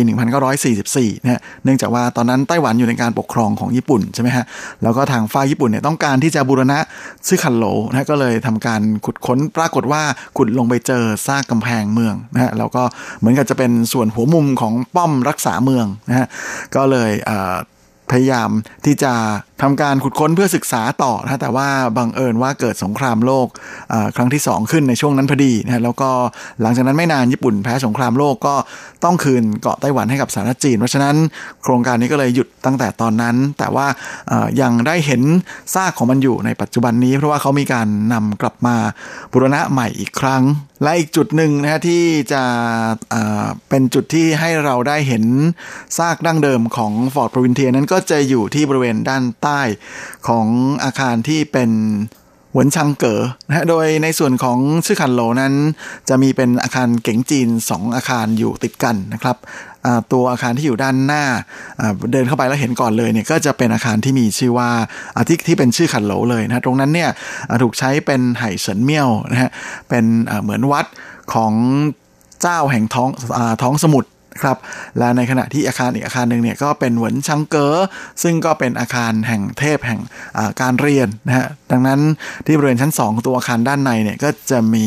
1944นะฮะเนื่องจากว่าตอนนั้นไต้หวันอยู่ในการปกครองของญี่ปุ่นใช่ไหมฮะแล้วก็ทางฝ่ายญี่ปุ่นเนี่ยต้องการที่จะบูรณะชื่อคันโหลนะก็เลยทำการขุดค้นปรากฏว่าขุดลงไปเจอซากกำแพงเมืองนะฮะแล้วก็เหมือนกับจะเป็นส่วนหัวมุมของป้อมรักษาเมืองนะฮะก็เลยพยายามที่จะทำการขุดค้นเพื่อศึกษาต่อนะแต่ว่าบังเอิญว่าเกิดสงครามโลกครั้งที่ 2 ขึ้นในช่วงนั้นพอดีนะแล้วก็หลังจากนั้นไม่นานญี่ปุ่นแพ้สงครามโลกก็ต้องคืนเกาะไต้หวันให้กับสาธารณรัฐจีน เพราะฉะนั้นโครงการนี้ก็เลยหยุดตั้งแต่ตอนนั้น แต่ว่ายังได้เห็นซากของมันอยู่ในปัจจุบันนี้ เพราะว่าเขามีการนำกลับมาบูรณะใหม่อีกครั้ง และอีกจุดหนึ่งนะฮะที่จะเป็นจุดที่ให้เราได้เห็นซากดั้งเดิมของ Fort Provintia นั้นก็จะอยู่ที่บริเวณด้านใต้ของอาคารที่เป็นหวนชังเก๋อนะโดยในส่วนของชื่อขันโหลนั้น จะมีเป็นอาคารเก๋งจีน 2 อาคารอยู่ติดกันนะครับตัวอาคารที่อยู่ด้านหน้าเดินเข้าไปแล้วเห็นก่อนเลยเนี่ยก็จะเป็นอาคารที่มีชื่อว่าที่ที่เป็นชื่อขันโหลเลยนะตรงนั้นเนี่ยถูกใช้เป็นไห่เฉินเมี่ยวนะฮะเป็นเหมือนวัดของเจ้าแห่งท้องท้องสมุทร ครับและในขณะที่อาคารอีกอาคารหนึ่งเนี่ยก็เป็นเหวินชังเก๋อซึ่งก็เป็นอาคารแห่งเทพแห่งการเรียนนะฮะดังนั้นที่บริเวณชั้น 2 ตัวอาคารด้านในเนี่ยก็จะมี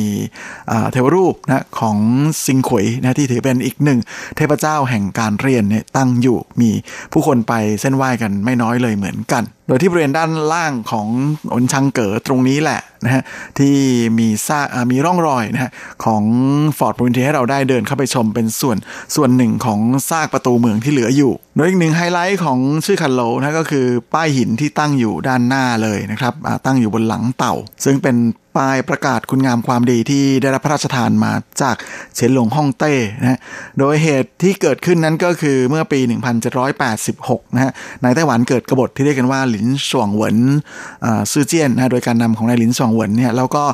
เทวรูปนะของซิงขวยนะที่ถือเป็นอีกหนึ่ง เทพเจ้าแห่งการเรียนเนี่ยตั้งอยู่มีผู้คนไปเส้นไหว้กันไม่น้อยเลยเหมือนกัน โดยที่บริเวณด้านล่างของอนชังเก๋อตรงนี้แหละนะฮะที่มีซามีร่องรอยนะฮะของฟอร์ดพวินเทีให้เราได้เดินเข้าไปชมเป็นส่วนส่วนหนึ่งของซากประตูเมืองที่เหลืออยู่โดยอีกหนึ่งไฮไลท์ของชื่อคันโลนะก็คือป้ายหินที่ตั้งอยู่ด้านหน้าเลยนะครับตั้งอยู่บนหลังเต่า ซึ่งเป็น ปายประกาศคุณงามความดีที่ได้รับพระราชทานมาจากเฉินหลงฮ่องเต้นะโดยเหตุที่เกิดขึ้นนั้นก็คือเมื่อปี 1786 นะฮะในไต้หวันเกิดกบฏที่เรียกกันว่าหลินสวงเหวินซื่อเจี้ยนนะโดยการนำของนายหลินสวงเหวินเนี่ยแล้วก็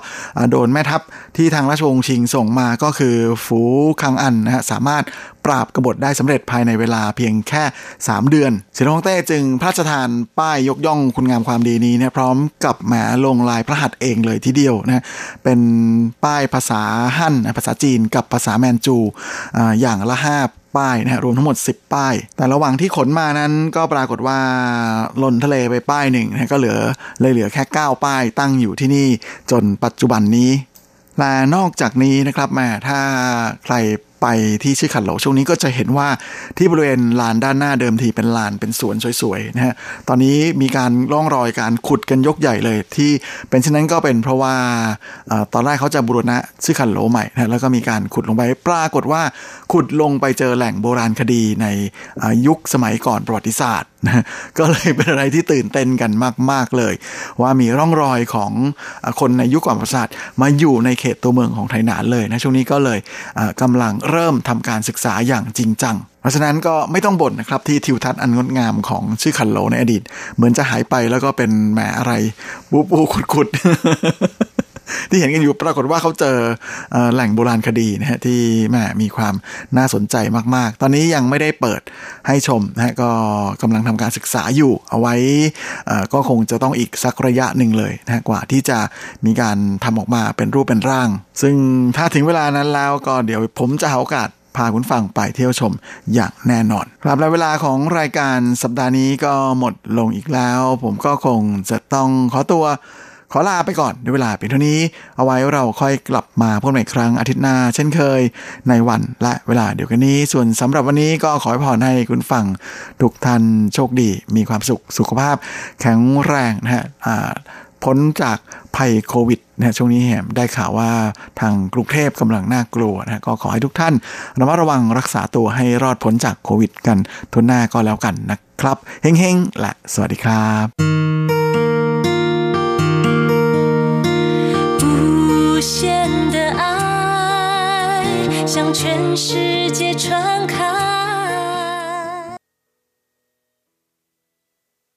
โดนแม่ทัพที่ทางราชวงศ์ชิงส่งมาก็คือฝูคังอันนะฮะสามารถปราบกบฏได้สำเร็จภายในเวลาเพียงแค่ 3 เดือนเสียงฮ่องเต้จึงพระราชทานป้ายยกย่องคุณงามความดีนี้เนี่ยพร้อมกับแหมลงลายพระหัตถ์เองเลยทีเดียวนะเป็นป้ายภาษาฮั่นภาษาจีนกับภาษาแมนจูอย่างละห้าป้ายนะรวมทั้งหมด 10 ป้าย แต่ระหว่างที่ขนมานั้นก็ปรากฏว่าหล่นทะเลไปป้ายหนึ่งนะก็เหลือเลยเหลือแค่ 9 ป้ายตั้งอยู่ที่นี่จนปัจจุบันนี้และนอกจากนี้นะครับแม่ถ้าใคร ไปที่ชื่อขันโหลช่วงนี้ก็จะเห็นว่าที่บริเวณลานด้านหน้าเดิมทีเป็นลานเป็นสวนสวยๆนะฮะตอนนี้มีการร่องรอยการขุดกันยกใหญ่เลย ที่เป็นเช่นนั้นก็เป็นเพราะว่าตอนแรกเขาจะบูรณะชื่อขันโหลใหม่นะแล้วก็มีการขุดลงไปปรากฏว่าขุดลงไปเจอแหล่งโบราณคดีในยุคสมัยก่อนประวัติศาสตร์ นะก็เลยเป็นอะไรที่ตื่นเต้นกันมาก ๆ เลย ว่ามีร่องรอยของคนในยุคก่อนประวัติศาสตร์มาอยู่ในเขตตัวเมืองของไทยนานเลยนะช่วงนี้ก็เลยกำลังเริ่มทำการศึกษาอย่างจริงจังเพราะฉะนั้นก็ไม่ต้องบ่นนะครับที่ทิวทัศน์อันงดงามของชื่อคันโลในอดีต เหมือนจะหายไปแล้วก็เป็นแหมอะไรบูบูขุดขุด ที่เห็นกันอยู่ปรากฏว่าเขาเจอแหล่งโบราณคดีนะฮะที่แม่มีความน่าสนใจมากๆ ตอนนี้ยังไม่ได้เปิดให้ชมนะฮะก็กำลังทำการศึกษาอยู่เอาไว้ก็คงจะต้องอีกสักระยะหนึ่งเลยนะกว่าที่จะมีการทำออกมาเป็นรูปเป็นร่าง ซึ่งถ้าถึงเวลานั้นแล้วก็เดี๋ยวผมจะหาโอกาสพาคุณฟังไปเที่ยวชมอย่างแน่นอน ครับและเวลาของรายการสัปดาห์นี้ก็หมดลงอีกแล้ว ผมก็คงจะต้องขอตัว ขอลาไปก่อนด้วยเวลาเพียงเท่านี้ เอาไว้เราค่อยกลับมาพบกันอีกครั้งอาทิตย์หน้า เช่นเคย ในวันและเวลาเดียวกันนี้ ส่วนสำหรับวันนี้ก็ขอให้พรให้คุณฟังทุกท่านโชคดี มีความสุขสุขภาพ แข็งแรงนะฮะพ้นจากภัยโควิดนะช่วงนี้แหมได้ข่าวว่าทางกรุงเทพกำลังน่ากลัวนะก็ขอให้ทุกท่านระมัดระวังรักษาตัวให้รอดพ้นจากโควิดกันทุนหน้าก็แล้วกันนะครับ เฮ้งๆ และสวัสดีครับ 无限的爱，向全世界传开。